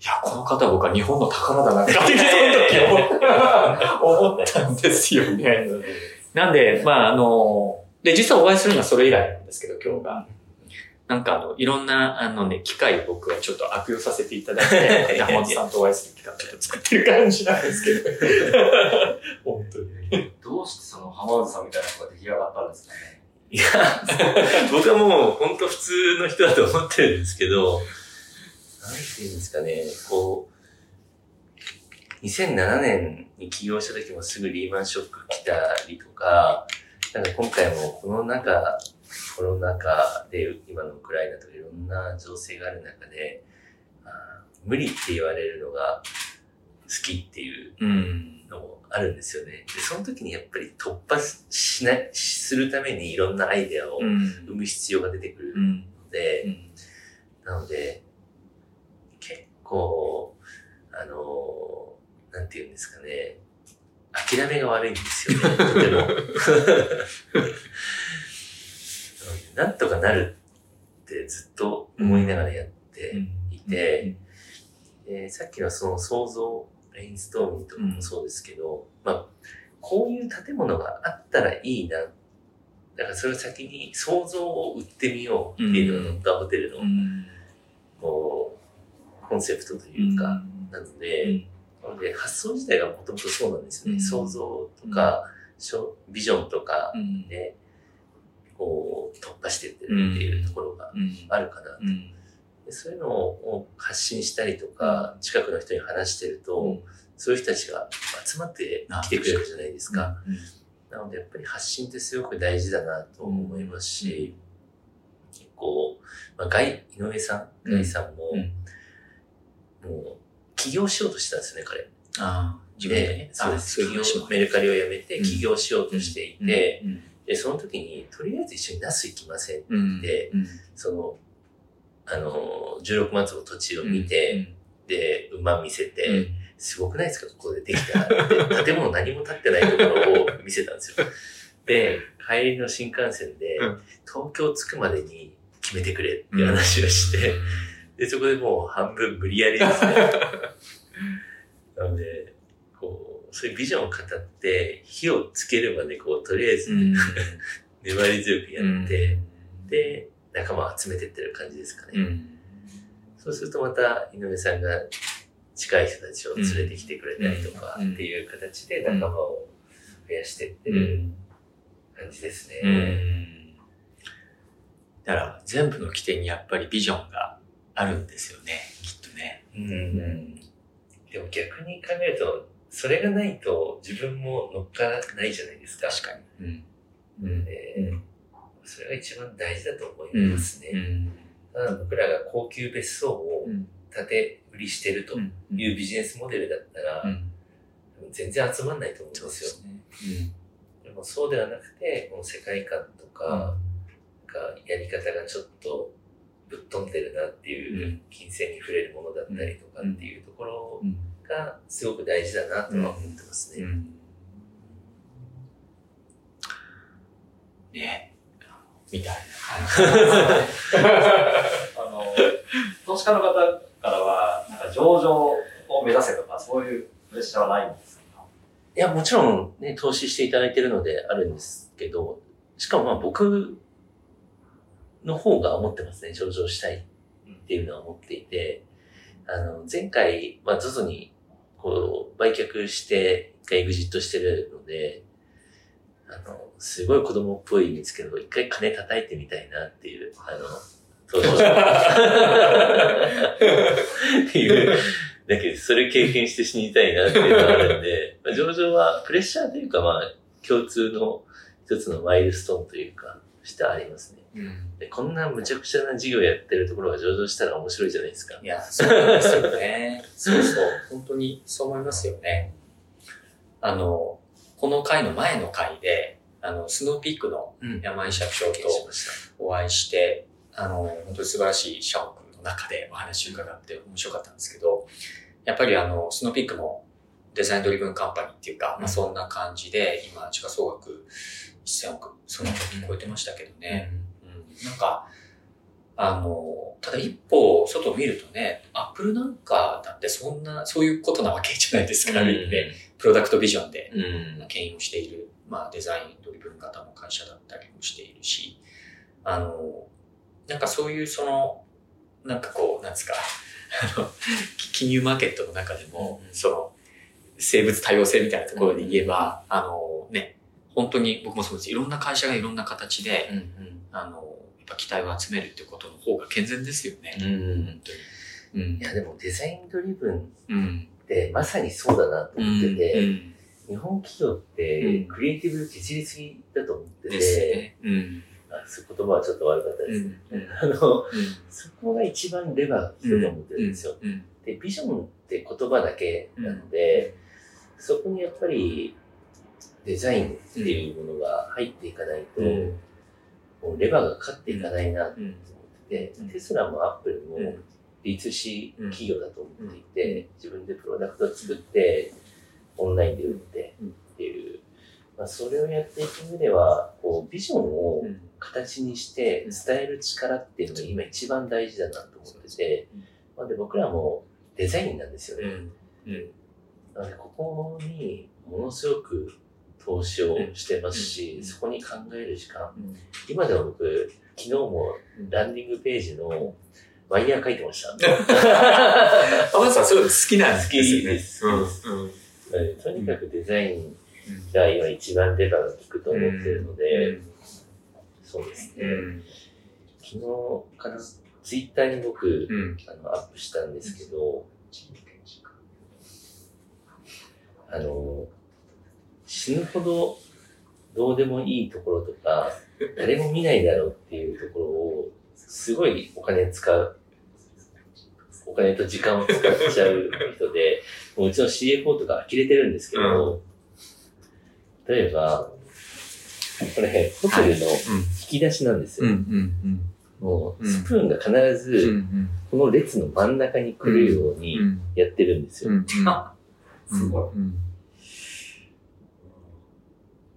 Speaker 1: いや、この方は僕は日本の宝だなって、その時思思ったんですよね。なんで、まあ、あの、で、実はお会いするのはそれ以来なんですけど、今日が。なんかあの、いろんな、あのね、機会を僕はちょっと悪用させていただいて、山本さんとお会いする機会をちょっと作ってる感じなんですけど。本当に。
Speaker 4: どうしてその浜田さんみたいな人が出来上がったんですかね。
Speaker 2: いや、僕はもう本当普通の人だと思ってるんですけど、なんていうんですかね、こう、2007年に起業した時もすぐリーマンショック来たりとか、なんか今回もこの中、コロナ禍で今のウクライナとかいろんな情勢がある中で、あー無理って言われるのが好きっていう
Speaker 1: うん。
Speaker 2: のもあるんですよね。で、その時にやっぱり突破しない、するためにいろんなアイデアを
Speaker 1: うん。
Speaker 2: 生む必要が出てくるの
Speaker 1: うん。
Speaker 2: で、なので、結構、あの、なんて言うんですかね、諦めが悪いんですよね、とても。なんとかなるってずっと思いながらやっていて、で、さっきのその想像、ブレインストーミングとかもそうですけど、まあ、こういう建物があったらいいな。だからそれを先に想像を売ってみようっていうのがノッターホテルの、こう、コンセプトというか、なので、なので発想自体がもともとそうなんですよね。
Speaker 1: うん。
Speaker 2: 想像とか、ビジョンとか
Speaker 1: うん。
Speaker 2: で、こう、突破していってるっていうところがあるかなと。
Speaker 1: うん。
Speaker 2: でそういうのを発信したりとか、近くの人に話してると、そういう人たちが集まって来てくれるじゃないですか。なのでやっぱり発信ってすごく大事だなと思いますし、結構、まあ、ガイ、井上さん、
Speaker 1: うん
Speaker 2: ガイさんも、
Speaker 1: うん。
Speaker 2: もう、起業しようとしてたんですよね、彼。
Speaker 1: ああ、自分でね。
Speaker 2: そうです。
Speaker 1: あ
Speaker 2: 起業メルカリを辞めて
Speaker 1: うん
Speaker 2: 起業しようとしていて、
Speaker 1: うん
Speaker 2: で、その時に、とりあえず一緒にナス行きません。
Speaker 1: うん
Speaker 2: で
Speaker 1: うん
Speaker 2: その、あの、16万坪土地を見て、で、馬見せて、
Speaker 1: うん
Speaker 2: すごくないですかここでできたらって。建物何も建ってないところを見せたんですよ。で、帰りの新幹線で
Speaker 1: うん、
Speaker 2: 東京着くまでに決めてくれって話をして、で、そこでもう半分無理やりですね。なので、そういうビジョンを語って、火をつけるまで、こう、とりあえず
Speaker 1: うん。
Speaker 2: 粘り強くやって、で、仲間を集めてってる感じですかね。
Speaker 1: うん。
Speaker 2: そうするとまた井上さんが近い人たちを連れてきてくれたりとか
Speaker 1: うん。
Speaker 2: っていう形で仲間を増やしてって
Speaker 1: う
Speaker 2: る
Speaker 1: ん。
Speaker 2: 感じです
Speaker 1: う
Speaker 2: ね。
Speaker 1: ん。だから全部の起点にやっぱりビジョンがあるんですよね、きっとね。
Speaker 2: うん。でも逆に考えると、それがないと自分も乗っからないじゃないですか。
Speaker 1: 確かに。うん。うん
Speaker 2: でそれが一番大事だと思いますね。
Speaker 1: うん
Speaker 2: ただ僕らが高級別荘を
Speaker 1: うん
Speaker 2: 建て売りしてると
Speaker 1: うん
Speaker 2: いうビジネスモデルだったら、
Speaker 1: うん
Speaker 2: 全然集まんないと思うん
Speaker 1: そう
Speaker 2: でよ。
Speaker 1: ですすね。
Speaker 2: でもそうではなくて、この世界観とか、なんかやり方がちょっとぶっ飛んでるなっていうう、
Speaker 1: ん
Speaker 2: 金銭に触れるものだったりとかっていうところ
Speaker 1: うん
Speaker 2: がすごく大事だなとは思ってますね。
Speaker 1: うん。ね。みたい
Speaker 4: あの、投資家の方からは、なんか上場を目指せとか、そういうプレッシャーはないんですか？
Speaker 2: いや、もちろんね、投資していただいてるのであるんですけど、しかもまあ僕の方が思ってますね、上場したいっていうのは思っていて、あの、前回、まあ ZOZO にこう、売却して、一回エグジットしてるので、あの、すごい子供っぽいんですけど、一回金叩いてみたいなっていう、あの、投資っていう、だけど、それ経験して死にたいなっていうのがあるんで、まあ、上場はプレッシャーというか、まあ、共通の一つのマイルストーンというか、してありますね。
Speaker 1: うん
Speaker 2: でこんな無茶苦茶な事業やってるところが上場したら面白いじゃないですか。
Speaker 1: いや、そうですよね。そうそう。本当にそう思いますよね。あの、この回の前の回で、あの、スノーピークの
Speaker 2: うん
Speaker 1: 山井社長と。お会いして、あの、本当に素晴らしい社屋の中でお話を伺って面白かったんですけど、やっぱりあの、スノーピークもデザインドリブンカンパニーっていうか、まあそんな感じで、今、時価総額1000億、その時超えてましたけどね。うん、なんか、あの、ただ一歩外を見るとね、アップルなんかだってそんな、そういうことなわけじゃないですか、ある意味で。プロダクトビジョンで、
Speaker 2: うん。
Speaker 1: 牽引をしている、まあデザインドリブン型の会社だったりもしているし、あの、なんかそういうその、なんかこう、なんですか、あの、き 金融マーケットの中でも、
Speaker 2: うん
Speaker 1: その、生物多様性みたいなところで言えば、あのね、本当に僕もそうです。いろんな会社がいろんな形で、
Speaker 2: うん
Speaker 1: あの、やっぱ期待を集めるってことの方が健全ですよね。
Speaker 2: うん。うん。
Speaker 1: 本当に。うん
Speaker 2: いや、でもデザインドリブンっ
Speaker 1: うん。
Speaker 2: てまさにそうだなと思ってて、
Speaker 1: うん
Speaker 2: 日本企業って
Speaker 1: うん
Speaker 2: クリエイティブ自立的だと思ってて、
Speaker 1: ですね。うん。
Speaker 2: あそういう言葉はちょっと悪かったです。
Speaker 1: うん。
Speaker 2: あの、そこが一番レバーだと思ってるんですよ。
Speaker 1: うん。
Speaker 2: で、ビジョンって言葉だけなので、そこにやっぱりデザインっていうものが入っていかないと、
Speaker 1: うん
Speaker 2: もうレバーがかかっていかないなと
Speaker 1: うん。
Speaker 2: 思ってて、
Speaker 1: うん。
Speaker 2: テスラもアップルも
Speaker 1: うん
Speaker 2: B2C 企業だと思ってい
Speaker 1: うん。
Speaker 2: て、自分でプロダクトを作って、オンラインで売ってっていう、まあ、それをやっていく上では、こう、ビジョンを
Speaker 1: うん。
Speaker 2: 形にして伝える力っていうのが今一番大事だなと思ってて、まあ、で僕らもデザインなんですよね。
Speaker 1: うん。うん。
Speaker 2: なので、ここにものすごく投資をしてますし、
Speaker 1: うん
Speaker 2: そこに考える時間。
Speaker 1: うん
Speaker 2: 今でも僕、昨日もランディングページのワイヤー書いてました。
Speaker 1: あまさんそういうの好きなん
Speaker 2: 好きです
Speaker 1: うん。うん。
Speaker 2: えーとにかくデザインが今一番レバーが効くと思ってるので、そうですね。
Speaker 1: うん。
Speaker 2: 昨日からツイッターに僕、
Speaker 1: うん。
Speaker 2: あのアップしたんですけど、あの、死ぬほどどうでもいいところとか、誰も見ないだろうっていうところを、すごいお金使う。お金と時間を使っちゃう人で、もううちの CFO とか呆れてるんですけど、例えば、これ、ホテルの引き出しなんです
Speaker 1: うん。う
Speaker 2: よ。スプーンが必ず、
Speaker 1: うん。
Speaker 2: この列の真ん中に来るように
Speaker 1: うん。
Speaker 2: やってるんですよ。
Speaker 1: うん。
Speaker 4: すごい。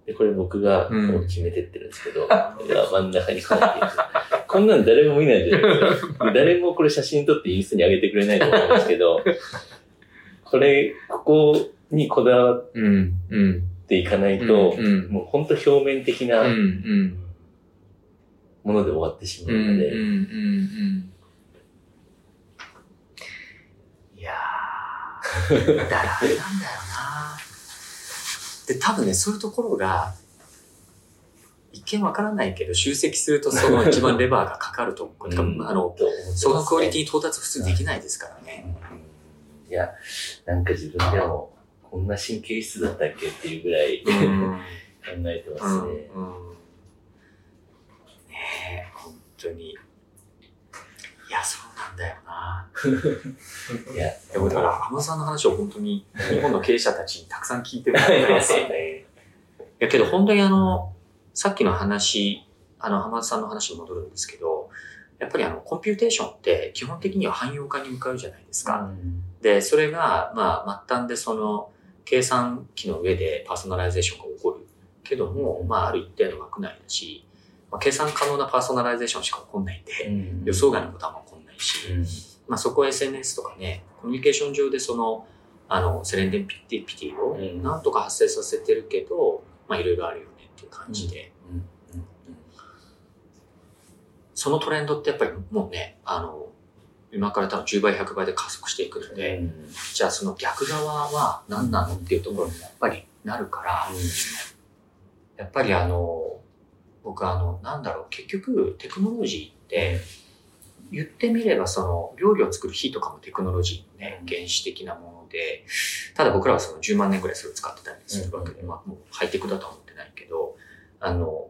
Speaker 1: うん。
Speaker 2: で、これ僕がこ
Speaker 1: うん
Speaker 2: う決めてってるんですけど、いや真ん中にこうやっていく。こんなん誰も見ないじゃないですか。誰もこれ写真撮ってインスタに上げてくれないと思うんですけど、これ、ここにこだわっ
Speaker 1: うん。うん。
Speaker 2: ていかないと、
Speaker 1: うん。
Speaker 2: もう本当表面的な
Speaker 1: うん。うん。
Speaker 2: もので終わってしま
Speaker 1: う。
Speaker 2: うんので、
Speaker 1: うん。いやー、だからあれなんだよな。で、多分ね、そういうところが、一見わからないけど、集積するとその一番レバーがかかると思う。てか
Speaker 2: うん
Speaker 1: あの、そのクオリティに到達普通できないですからね。
Speaker 2: いや、なん。か自分でも、こん。な神経質だったっけっていうぐらい
Speaker 1: うん。
Speaker 2: 考えてますね。
Speaker 1: うん。ねえ、本当に。いや、そう。
Speaker 2: いや、
Speaker 1: でもだから、浜田さんの話を本当に日本の経営者たちにたくさん聞いてると思いますよね。い。やけど本当にあの、さっきの話、あの、浜田さんの話に戻るんですけど、やっぱりあの、 computation って基本的には汎用化に向かうじゃないですか。で、それが、まあ、末端でその、計算機の上でパーソナライゼーションが起こる。けども、まあ、ある一定の枠内だし、まあ、計算可能なパーソナライゼーションしか起こんないんで、予想外のことはもう起こんないし、まあ、そこは SNS とかね、コミュニケーション上でその、あの、セレンディピティを
Speaker 2: うん。
Speaker 1: なんとか発生させてるけど、まあ、いろいろあるよねっていう感じで、そのトレンドってやっぱりもうね、あの、今から多分10倍、100倍で加速していくので、じゃあその逆側は何なのっていうところにやっぱりなるから、やっぱりあの、僕あの、なんだろう、結局テクノロジーって、言ってみればその料理を作る火とかもテクノロジーのね、原始的なもので、ただ僕らはその10万年ぐらいそれを使ってたりするわけで、
Speaker 2: うん。
Speaker 1: まあもうハイテクだとは思ってないけど、あの、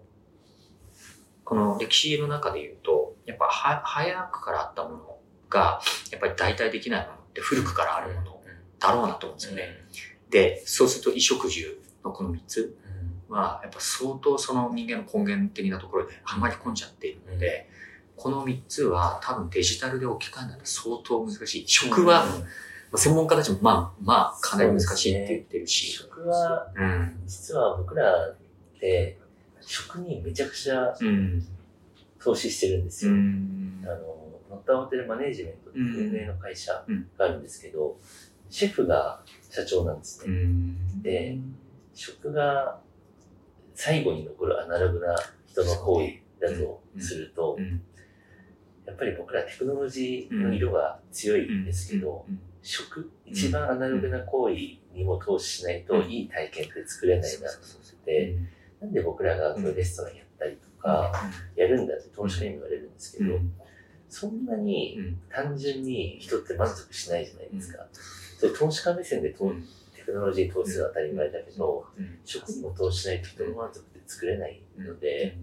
Speaker 1: この歴史の中で言うと、やっぱは早くからあったものが、やっぱり代替できないものって古くからあるものだろうなと思うんですよね。で、そうすると衣食住のこの3つは、やっぱ相当その人間の根源的なところではまり込んじゃっているので、この3つは多分デジタルで置き換えるのは相当難しい。食は、まあ専門家たちもまあまあかなり難しいって言ってるし。
Speaker 2: 食は、
Speaker 1: うん。
Speaker 2: 実は僕らって、食にめちゃくちゃ
Speaker 1: うん。
Speaker 2: 投資してるんです
Speaker 1: う
Speaker 2: よ。
Speaker 1: ん
Speaker 2: あ。の、ノッタホテルマネージメントっていう運営の会社があるんですけど、シェフが社長なんです
Speaker 1: う
Speaker 2: ね。
Speaker 1: ん。
Speaker 2: で、食が最後に残るアナログな人の行為だとすると、
Speaker 1: うん。
Speaker 2: やっぱり僕らテクノロジーの色が強いんですけど、食、一番アナログな行為にも投資しないといい体験って作れないなと思ってて、なんで僕らがレストランやったりとか、やるんだって投資家にも言われるんですけど、そんなに単純に人って満足しないじゃないですか。それ投資家目線でとテクノロジーに投資は当たり前だけど、食にも投資しないと人の満足って作れないので、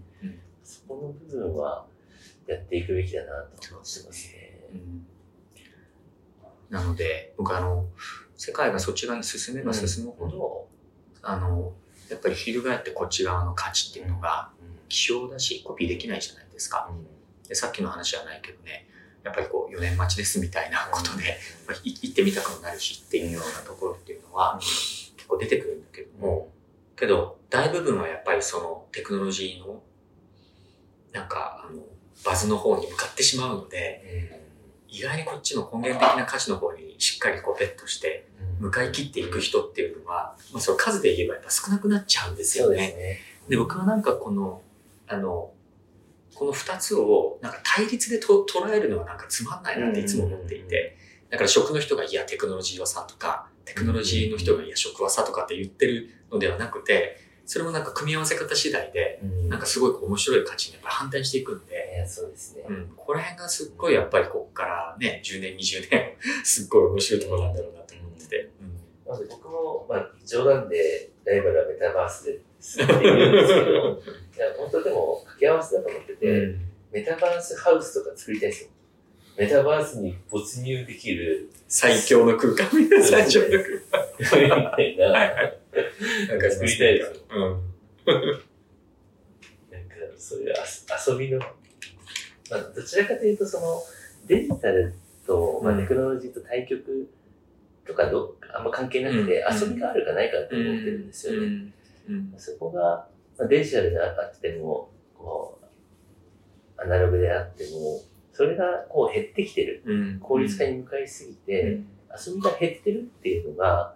Speaker 2: そこの部分はやっていくべきだなと思ってますね。
Speaker 1: なので、僕あの、世界がそっち側に進めば進むほど、あの、やっぱり翻ってこっち側の価値っていうのが希少だし、コピーできないじゃないですか。でさっきの話じゃないけどね、やっぱりこう4年待ちですみたいなことで、まあい行ってみたくもなるしっていうようなところっていうのは結構出てくるんだけども、けど大部分はやっぱりそのテクノロジーのなんかあのバズの方に向かってしまうので、意外にこっちの根源的な価値の方にしっかりこうベットして、向かい切っていく人っていうのは、まあ、その数で言えばやっぱ少なくなっちゃうんですよね。
Speaker 2: ですね。
Speaker 1: で、僕はなんかこの、あの、この二つをなんか対立でと捉えるのはなんかつまんないなっていつも思っていて、だから食の人がいやテクノロジーはさとか、テクノロジーの人がいや食はさとかって言ってるのではなくて、それもなんか組み合わせ方次第で、
Speaker 2: うん
Speaker 1: なんかすごい面白い価値にやっぱり反転していくんで、
Speaker 2: そうですね。
Speaker 1: うん、ここら辺がすっごいやっぱりこっからね、10年、20年、すっごい面白いところなんだろうなと思ってて。
Speaker 2: なので僕も、まあ、冗談でライバルはメタバースですって言うんですけど、いや、本当でも掛け合わせだと思ってて、
Speaker 1: うん
Speaker 2: メタバースハウスとか作りたいですよ。メタバースに没入できる、
Speaker 1: 最強の空間みたいな、最強の空間。
Speaker 2: みたいな、
Speaker 1: はいはいなんか
Speaker 2: 作りたいですよ。
Speaker 1: うん。
Speaker 2: なんか、そういう遊びの、まあ、どちらかというと、その、デジタルと、まあ、
Speaker 1: うん
Speaker 2: テクノロジーと対局とかどあんま関係なくて、
Speaker 1: うん
Speaker 2: 遊びがあるかないかって思ってるんですよね。そこが、まあ、デジタルであっても、こう、アナログであっても、それがこう減ってきてる。
Speaker 1: うん。
Speaker 2: 効率化に向かいすぎて、遊びが減ってるっていうのが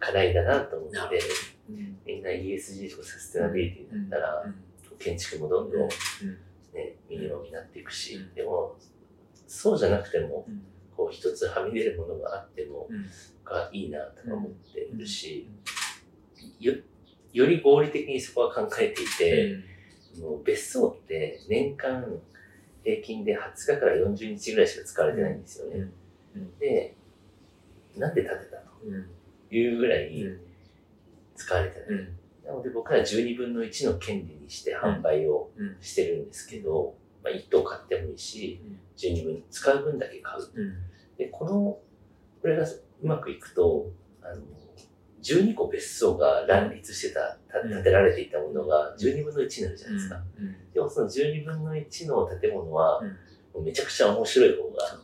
Speaker 2: 課題だなと思ってみんな ESG とかサステナビリティだったら、建築もどんどん
Speaker 1: うん。
Speaker 2: ね、ミニマムになっていくし、
Speaker 1: うん。
Speaker 2: でも、そうじゃなくても、
Speaker 1: うん。
Speaker 2: こう一つはみ出るものがあっても、
Speaker 1: うん。
Speaker 2: がいいなとか思ってるし
Speaker 1: うん、
Speaker 2: よより合理的にそこは考えていて、
Speaker 1: うん。
Speaker 2: もう別荘って年間平均で20日から40日ぐらいしか使われてないんですよね。
Speaker 1: うん。うん
Speaker 2: で、なんで建てたと
Speaker 1: うん。
Speaker 2: いうぐらい
Speaker 1: うん。
Speaker 2: 使われてない。
Speaker 1: うん。
Speaker 2: なので僕ら12分の1の権利にして販売を
Speaker 1: うん。
Speaker 2: してるんですけど、まあ、1棟買ってもいいし、12分、使う分だけ買う。
Speaker 1: うん。
Speaker 2: で、この、これがうまくいくと、あの、12個別荘が乱立してた、建てられていたものが12分の1になるじゃないですか。
Speaker 1: うん。
Speaker 2: でもその12分の1の建物はめちゃくちゃ面白い方が、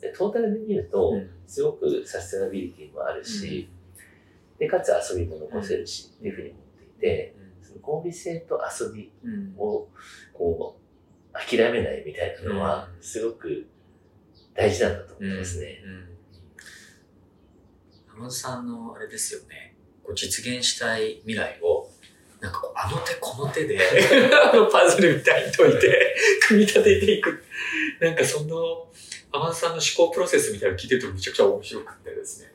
Speaker 2: でトータルで見ると、
Speaker 1: うん。
Speaker 2: すごくサステナビリティもあるし、で、かつ遊びも残せるし、っていうふうに思っていて、その合理性と遊び
Speaker 1: うん。
Speaker 2: を、こう、諦めないみたいなのは
Speaker 1: う、ん。
Speaker 2: すごく大事なんだと思ってますね。
Speaker 1: うん。浜田さんのあれですよね、こう実現したい未来を、なんかこう、あの手この手で、あのパズルみたいに解いて、組み立てていく。なんかその、浜田さんの思考プロセスみたいなの聞いてるとめちゃくちゃ面白くてですね。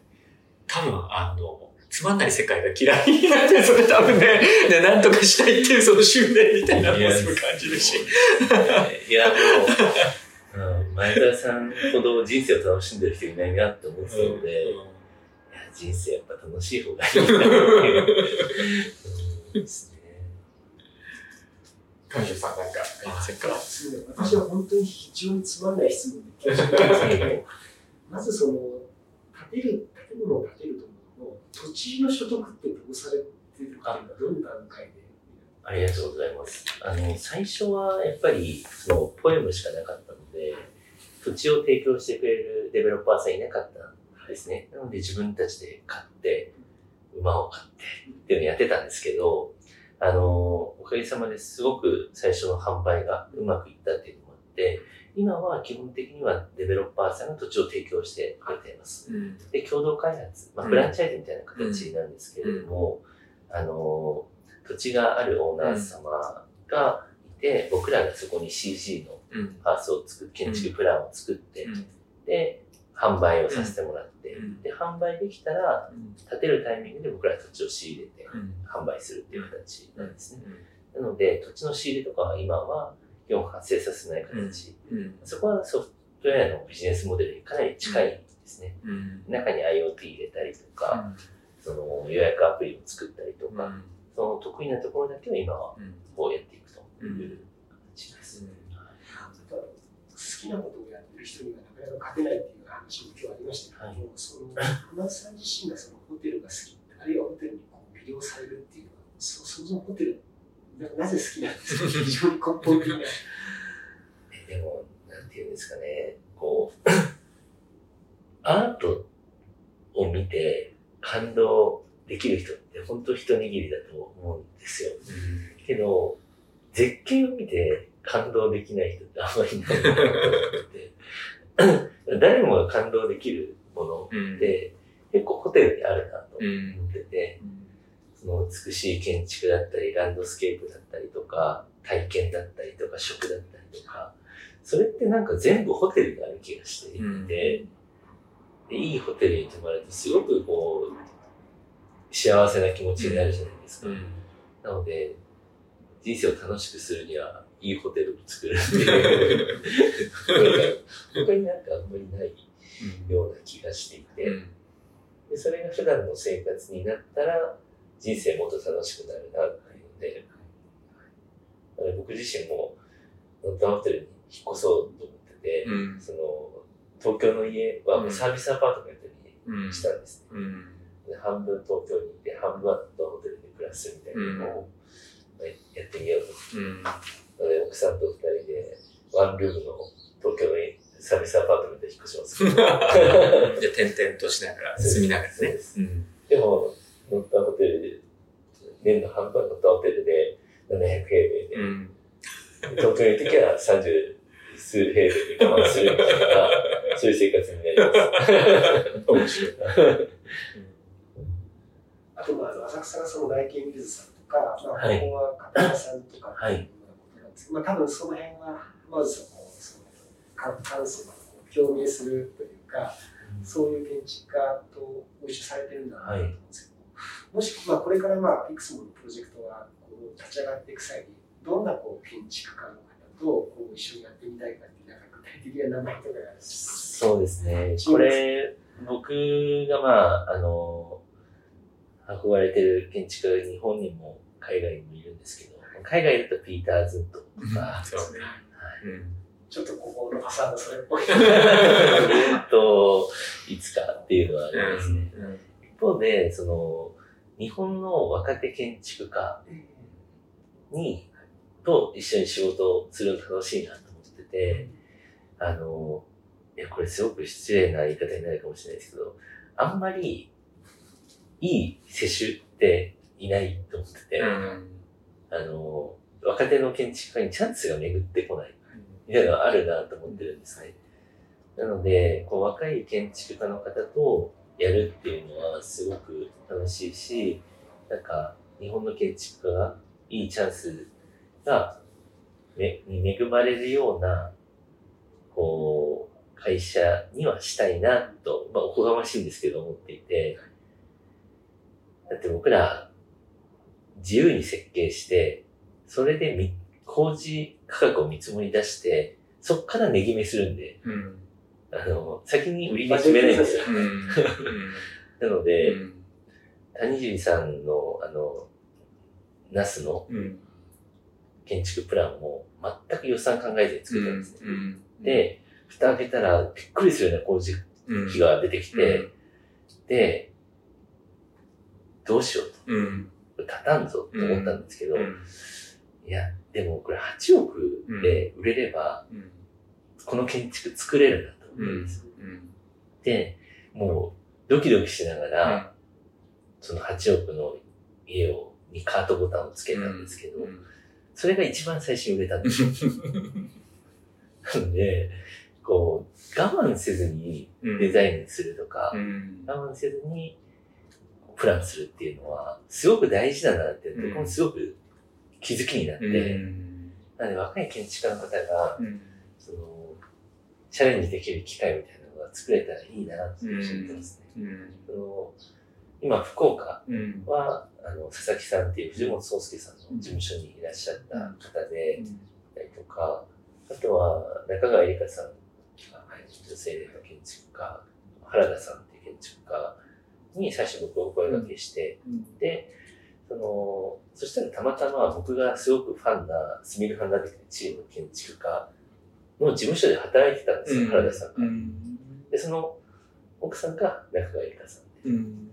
Speaker 1: 多分、あの、つまんない世界が嫌いになって、それ多分ね、ね、なんとかしたいっていうその執念みたいなのもすごい感じるし。
Speaker 2: いや、もう、うん前田さんほど人生を楽しんでる人いないなって思ってたので、いや人生やっぱ楽しい方がいいなっていう。ですね。
Speaker 1: 彼女さん。なん。かありません。か
Speaker 3: そうね私は本当に非常につまん。ない質問で恐縮なん。ですけど、まずその、建てる、建物を建てるところの土地の所得ってどうされてるかっていうのはどの段階で
Speaker 2: ありがとうございます。あの、最初はやっぱり、その、ポエムしかなかったので、土地を提供してくれるデベロッパーさん。いなかったん。ですね。なので自分たちで買って、馬を買ってっていうのをやってたんですけど、あの、おかげさまですごく最初の販売がうまくいったっていうのもあって、今は基本的にはデベロッパーさんが土地を提供してくれています。
Speaker 1: うん。
Speaker 2: で、共同開発、まあ、
Speaker 1: うん
Speaker 2: フランチャイズみたいな形なんですけれども、あの、土地があるオーナー様がいて、僕らがそこに CG の
Speaker 1: うん。
Speaker 2: パースを作っ建築プランを作って、
Speaker 1: うん
Speaker 2: で、販売をさせてもらって、
Speaker 1: うん
Speaker 2: で、販売できたら、建てるタイミングで僕らが土地を仕入れて
Speaker 1: うん。
Speaker 2: 販売するっていう形なんですね。
Speaker 1: うん。
Speaker 2: なので、土地の仕入れとかは今は基本発生させない形。
Speaker 1: うん。
Speaker 2: そこはソフトウェアのビジネスモデルにかなり近いですね。
Speaker 1: うん。
Speaker 2: 中に IoT 入れたりとか、その予約アプリを作ったりとか、その得意なところだけを今は
Speaker 1: うん。
Speaker 2: こうやっていくという形です。
Speaker 3: ただ好きなことをやってる人にはなかなか勝てないっていう話も今日ありましたけども、その船津さん自身がそのホテルが好き、あるいはホテルにこう魅了されるっていうのは、そそもそもホテルななぜ好きなんですか非常に根本的な。
Speaker 2: えでも、なんていうんですかね、こう、アートを見て感動できる人って本当一握りだと思うんですよ。けど、絶景を見て感動できない人ってあんまりいないなと思ってて、誰もが感動できるもの
Speaker 1: うん。
Speaker 2: って、結構ホテルにあるなと思
Speaker 1: うん。
Speaker 2: ってて、その美しい建築だったり、ランドスケープだったりとか、体験だったりとか、食だったりとか、それってなんか全部ホテルにある気がしていて、
Speaker 1: うん。
Speaker 2: でいいホテルに泊まるとすごくこう、幸せな気持ちになるじゃないですか。
Speaker 1: うん。
Speaker 2: なので、人生を楽しくするには、いいホテルを作るっていう、他になんかあんまりないような気がしていて、でそれが普段の生活になったら、人生もっと楽しくなるなっていうので、だから僕自身も、ノッタンホテルに引っ越そうと思ってて、
Speaker 1: うん。
Speaker 2: その、東京の家はサービスアパートメントにしたんですね。
Speaker 1: うん。
Speaker 2: で半分東京にいて、半分はノッタンホテルで暮らすみたいなのを、まあやってみようと。
Speaker 1: うん。
Speaker 2: なので、奥さんと二人で、ワンルームの東京のサービスアパートメントに引っ越します。
Speaker 1: で、転々としながら、住みながらね
Speaker 2: で。す
Speaker 1: うん
Speaker 2: でも、ノッタンホテルで、年の半分ノッタンホテルで700平米で、
Speaker 1: うん
Speaker 2: 東京にいるときは30数平米で我慢するみたいな、そういう生活になります。
Speaker 1: 面白い。
Speaker 3: あと、まあ、浅草がその外見水さんとか、まあ、
Speaker 2: はい
Speaker 3: ここは片山さんとか
Speaker 2: はい
Speaker 3: ですまあ、多分その辺は、まずその、その、か感性を表明するというか、そういう建築家とご一緒されてるんだなと思うんですけど、もし、まあ、これから、まあ、いくつものプロジェクトがこう立ち上がっていく際に、どんなこう建築家の方とこう一緒にやってみたいかっていう、なんか具体的な名前とかが
Speaker 2: そうですね。これ、僕がまあ、あの、憧れてる建築家が日本にも海外にもいるんですけど、海外だとピーター・ズントとか、
Speaker 1: そうね。
Speaker 2: はい
Speaker 1: うん
Speaker 3: ちょっとここのファサードそれっぽい。
Speaker 2: ずっといつかっていうのはありますね。一方で、その、日本の若手建築家に、と一緒に仕事をするの楽しいなと思ってて、あの、いや、これすごく失礼な言い方になるかもしれないですけど、あんまりいい世襲っていないと思ってて、
Speaker 1: うん
Speaker 2: あの、若手の建築家にチャンスが巡ってこない。みたいなのがあるなと思ってるんですね。なので、こう若い建築家の方とやるっていうのはすごく楽しいし、なんか日本の建築家がいいチャンスが、ね、に恵まれるような、こう、会社にはしたいなと、まあおこがましいんですけど思っていて、だって僕ら自由に設計して、それでみ工事価格を見積もり出して、そっから値決めするんで、
Speaker 1: うん。
Speaker 2: あの、先に売り値決めないんですよ。
Speaker 1: うん。
Speaker 2: なので、
Speaker 1: うん。
Speaker 2: 谷尻さんの、あの、ナスの
Speaker 1: うん
Speaker 2: 建築プランも全く予算考えて作ったんですね。
Speaker 1: うん。
Speaker 2: で、蓋開けたらびっくりするような工事
Speaker 1: うん
Speaker 2: 費が出てきて、で、どうしよう
Speaker 1: うん。
Speaker 2: と。立たんぞと思ったんですけど、
Speaker 1: うん
Speaker 2: いや、でもこれ8億で売れれば、
Speaker 1: うん
Speaker 2: この建築作れるなと思ったんですよ。
Speaker 1: うん。
Speaker 2: で、もうドキドキしながら、その8億の家を、にカートボタンをつけたんですけど、
Speaker 1: うん。
Speaker 2: それが一番最初に売れたんですよ。なので、こう、我慢せずに
Speaker 1: うん。
Speaker 2: デザインするとか、
Speaker 1: うん。
Speaker 2: 我慢せずにプランするっていうのは、すごく大事だなって、
Speaker 1: うん。
Speaker 2: 僕もすごく気づきになって、
Speaker 1: うん。
Speaker 2: なので若い建築家の方が、
Speaker 1: うん。
Speaker 2: その、チャレンジできる機会みたいなのが作れたらいいなって思ってますね。
Speaker 1: うん。
Speaker 2: その今、福岡
Speaker 1: うん。
Speaker 2: は、あの、佐々木さんっていう藤本壮介さんの事務所にいらっしゃった方で、たりとか、あとは中川絵里香さんが、女性の建築家、原田さんっていう建築家に最初僕お声掛けして、で、その、そしたらたまたま僕がすごくファンな、スミルファンダテクチームの建築家の事務所で働いてたんですよ、原田さんが。で、その奥さんが中川絵里香さんで、
Speaker 1: うん。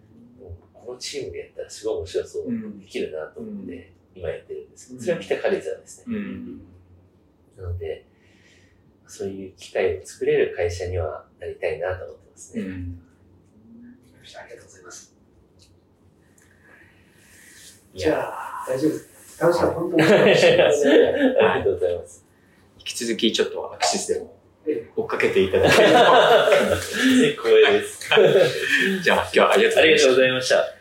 Speaker 2: このチームでやったらすごい面白そう
Speaker 1: うん。
Speaker 2: できるなと思って、今やってるんですけど、
Speaker 1: うん。
Speaker 2: それは北軽井沢ですね。
Speaker 1: うん。
Speaker 2: なので、そういう機会を作れる会社にはなりたいなと思ってますね。
Speaker 1: うん。
Speaker 3: ありがとうございます。じゃあ、大丈夫です。楽しかった？本当に楽しかったですね。
Speaker 2: ありがとうございます。
Speaker 1: 引き続きちょっとアクシスでも追っかけていただけると。
Speaker 2: 光栄です。
Speaker 1: じゃあ、今日はありがとうございました
Speaker 2: ありがとうご。ざいました。